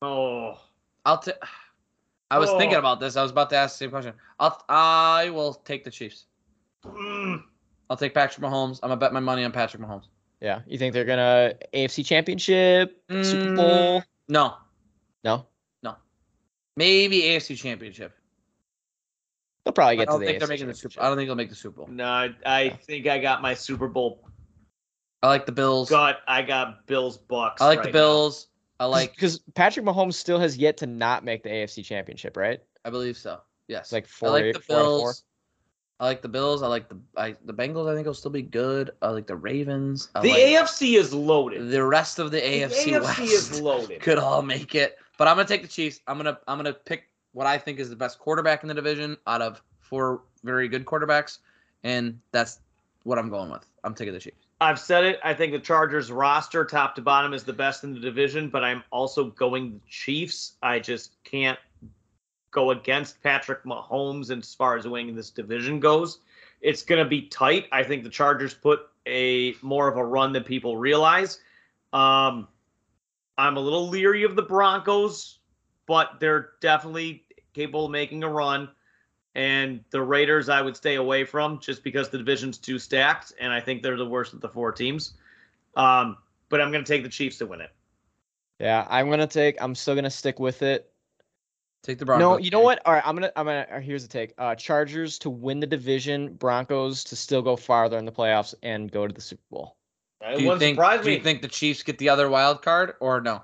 oh, I'll take. I was thinking Oh. about this. I was about to ask the same question. I'll. I will take the Chiefs. mm, I'll take Patrick Mahomes. I'm gonna bet my money on Patrick Mahomes. Yeah. You think they're gonna AFC Championship, Super Mm, Bowl? No. No. No. Maybe AFC Championship. They'll probably get to don't the think AFC they're making the Super. Championship. I don't think they'll make the Super Bowl. no, I, I think I got my Super Bowl I like the Bills. gut. I got Bills Bucks. I like right the Bills. I like. because Patrick Mahomes still has yet to not make the AFC Championship, right? I believe so. Yes. It's like I like eight- the four out four. Bills. I like the Bills. I like the I, the Bengals. I think will still be good. I like the Ravens. I. The like AFC is loaded. the rest of the The AFC, AFC West is loaded. could all make it. But I'm gonna take the Chiefs. I'm gonna I'm gonna pick what I think is the best quarterback in the division out of four very good quarterbacks, and that's what I'm going with. I'm taking the Chiefs. I've said it. I think the Chargers roster, top to bottom, is the best in the division, but I'm also going the Chiefs. I just can't go against Patrick Mahomes as far as winning this division goes. It's going to be tight. I think the Chargers put a more of a run than people realize. Um, I'm a little leery of the Broncos, but they're definitely capable of making a run. And the Raiders, I would stay away from just because the division's too stacked, and I think they're the worst of the four teams. Um, but I'm going to take the Chiefs to win it. Yeah, I'm gonna take. I'm still gonna stick with it. Take the Broncos. No, you know what? All right, I'm gonna. I'm gonna. uh, Here's the take. Uh, Chargers to win the division. Broncos to still go farther in the playoffs and go to the Super Bowl. It Do you think? Do you think the Chiefs get the other wild card or no?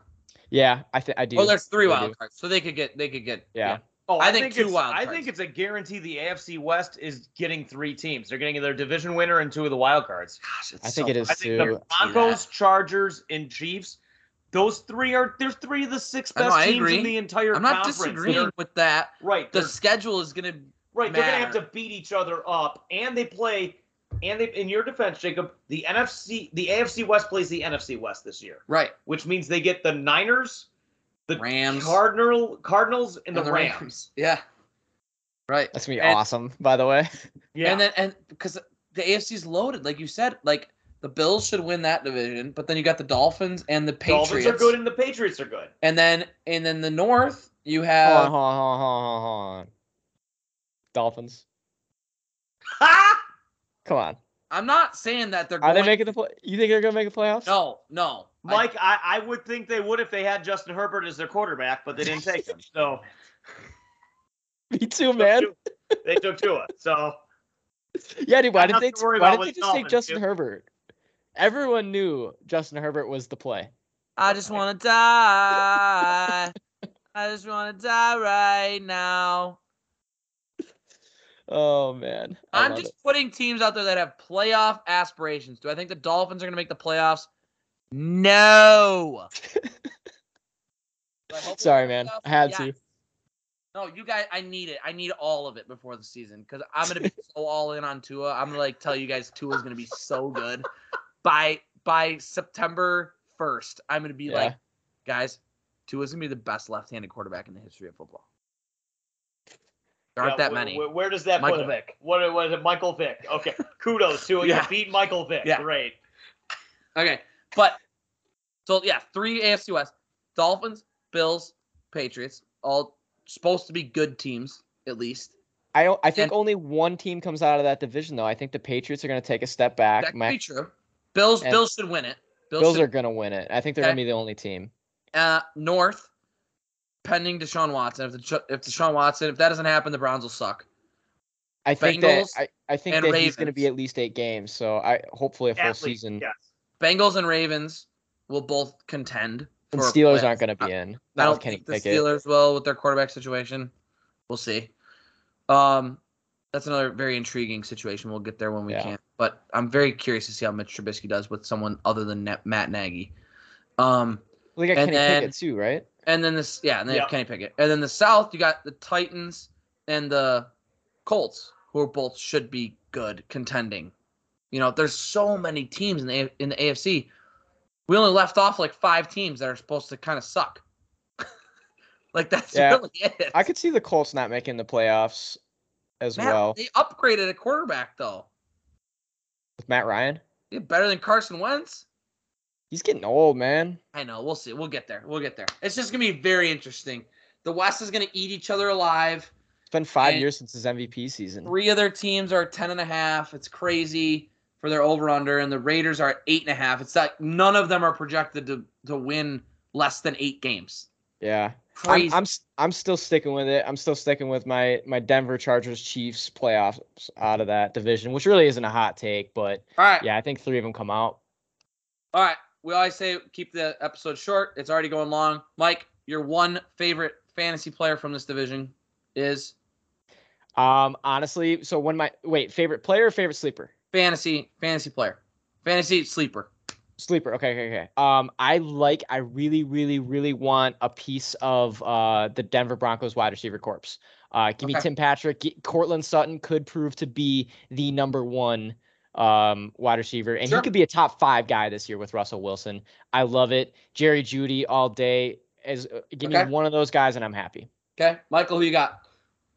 Yeah, I think I do. Well, there's three I wild do. cards, so they could get. They could get. Yeah. Oh, I think two it's, wild I think it's a guarantee the AFC West is getting three teams. They're getting their division winner and two of the wild cards. Gosh, it's I think so it is I think too. the Broncos, Chargers, and Chiefs. Those three are there's three of the six I know, best teams agree. in the entire I'm not conference. disagreeing They're- with that. right, The schedule is gonna. right. They're gonna have to beat each other up, and they play. And they, in your defense, Jacob, the NFC, the AFC West plays the NFC West this year, Right. which means they get the Niners, the Rams. Cardinal, Cardinals, and, And the, the Rams. Rams. Yeah. Right. That's gonna be And- awesome, by the way. Yeah. And then and because the AFC's loaded, like you said, like the Bills should win that division, but then you got the Dolphins and the Patriots. Dolphins are good and the Patriots are good. And then and then the North, you have hold on, hold on, hold on. Dolphins. Ha! Come on. I'm not saying that they're Are going they making the play? You think they're gonna make the playoffs? No, no. I- Mike, I, I would think they would if they had Justin Herbert as their quarterback, but they didn't take him. So Me too, man. they took Tua. So Yeah, dude. Why Got did they? nothing worry Why about did with they the just take Justin dude. Herbert? Everyone knew Justin Herbert was the play. I just want to die. I just want to die right now. Oh man, I I'm just it. putting teams out there that have playoff aspirations. Do I think the Dolphins are going to make the playoffs? No. Do I hope they Sorry, man. the? I had Yes. to. No, you guys, I need it. I need all of it before the season because I'm gonna be so all in on Tua. I'm gonna like tell you guys Tua's gonna be so good by by September first. I'm gonna be Yeah. like, guys, Tua's gonna be the best left-handed quarterback in the history of football. There aren't yeah, that wh- many. wh- Where, does that Michael put him? Vick. What was it? Michael Vick. Okay. Kudos to it. Yeah. You beat Michael Vick. Yeah. Great. Okay, but so yeah, three AFC West: Dolphins, Bills, Patriots. All supposed to be good teams at least. I I think And- only one team comes out of that division though. I think the Patriots are gonna take a step back. That could Mac- be true. Bills, and- Bills should win it. Bills, Bills should are gonna win it. I think they're Okay. gonna be the only team. uh, North, pending Deshaun Watson. If the if Deshaun Watson, if that doesn't happen, the Browns will suck. I think Bengals that I, I think and that he's gonna be at least eight games. So I hopefully a full At least, season. Yes. Bengals and Ravens will both contend. And for a Steelers aren't gonna be in. I Not don't with Kenny think the Pickett. Steelers will with their quarterback situation. We'll see. Um, that's another very intriguing situation. We'll get there when we Yeah. can. But I'm very curious to see how Mitch Trubisky does with someone other than Matt Nagy. Um, We got and Kenny then- Pickett too, right? and then this, yeah, and then Yeah. Kenny Pickett, and then the South, you got the Titans and the Colts, who are both should be good contending. You know, there's so many teams in the in the AFC. We only left off like five teams that are supposed to kind of suck. like that's Yeah. really it. I could see the Colts not making the playoffs as Matt, well they upgraded a quarterback though. with Matt Ryan. They're better than Carson Wentz. He's getting old, man. I know. We'll see. We'll get there. We'll get there. It's just gonna be very interesting. The West is gonna eat each other alive. It's been five years since his MVP season. Three other teams are 10 and a half. It's crazy for their over under, and the Raiders are at eight and a half. It's like none of them are projected to, to win less than eight games. Yeah. Crazy. I'm, I'm I'm still sticking with it. I'm still sticking with my my Denver Chargers Chiefs playoffs out of that division, which really isn't a hot take, but All right. yeah, I think three of them come out. All right. We always say keep the episode short. It's already going long. Mike, your one favorite fantasy player from this division is Um, honestly, so when my wait favorite player, or favorite sleeper, fantasy fantasy player, fantasy sleeper. sleeper. Okay, okay, okay. Um, I like. I really, really, really want a piece of uh the Denver Broncos wide receiver corpse. Uh, give me Tim Patrick. G- Courtland Sutton could prove to be the number one um wide receiver, and Sure. he could be a top five guy this year with Russell Wilson. I love it. Jerry Jeudy all day. As uh, give Okay. me one of those guys, and I'm happy. Okay, Michael, who you got?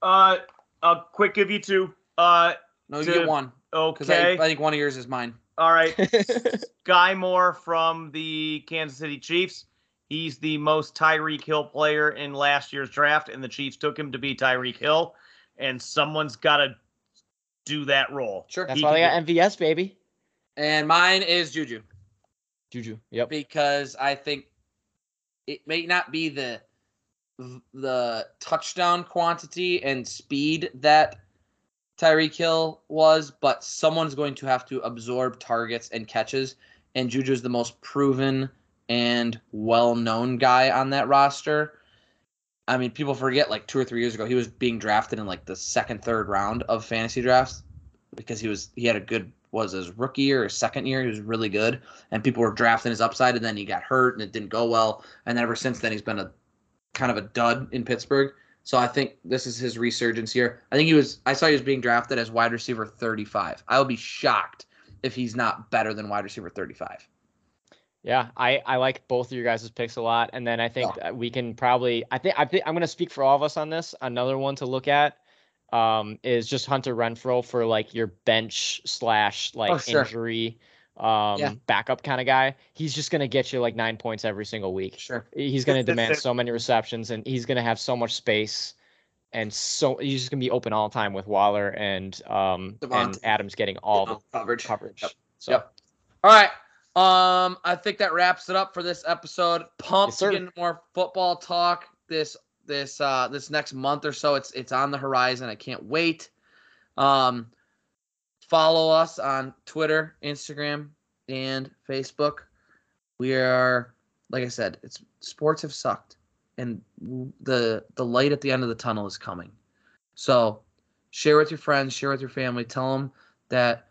Uh, a quick give you two. Uh, No, you To- get one because I, okay. I think one of yours is mine. All right. Skyy Moore from the Kansas City Chiefs. He's the most Tyreek Hill player in last year's draft, and the Chiefs took him to be Tyreek Hill. And someone's got to do that role. Sure. That's He why they can got MVS, baby. And mine is Juju. Juju. Yep. because I think it may not be the the touchdown quantity and speed that Tyreek Hill was, but someone's going to have to absorb targets and catches, and Juju's the most proven and well-known guy on that roster. I mean, people forget like two or three years ago he was being drafted in like the second, third round of fantasy drafts because he was he had a good was his rookie year or second year he was really good and people were drafting his upside, and then he got hurt and it didn't go well. And ever since then, he's been a kind of a dud in Pittsburgh. So I think this is his resurgence here. I think he was. I saw he was being drafted as wide receiver 35. I would be shocked if he's not better than wide receiver 35. Yeah, I, I like both of your guys' picks a lot, and then I think we can probably I think I think I'm gonna speak for all of us on this. Another one to look at um, is just Hunter Renfrow for like your bench slash like Oh, sure. injury um Yeah. backup kind of guy. He's just gonna get you like nine points every single week. Sure. He's gonna This- this demand so many receptions and he's gonna have so much space. And so he's just gonna be open all the time with Waller and um and Adams getting all the coverage. coverage. Yep. So Yep. All right. Um, I think that wraps it up for this episode. Pumped Yes, to get into more football talk this this uh this next month or so. It's it's on the horizon. I can't wait. Um, follow us on Twitter, Instagram, and Facebook. We are, like I said, it's sports have sucked, and the the light at the end of the tunnel is coming. So, share with your friends, share with your family. Tell them that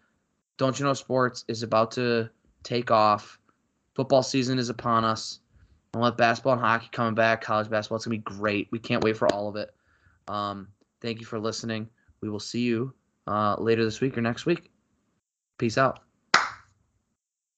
don't you know sports is about to take off. Football season is upon us. And let basketball and hockey coming back. College basketball, it's gonna be great. We can't wait for all of it. Um, thank you for listening. We will see you uh, later this week or next week. Peace out.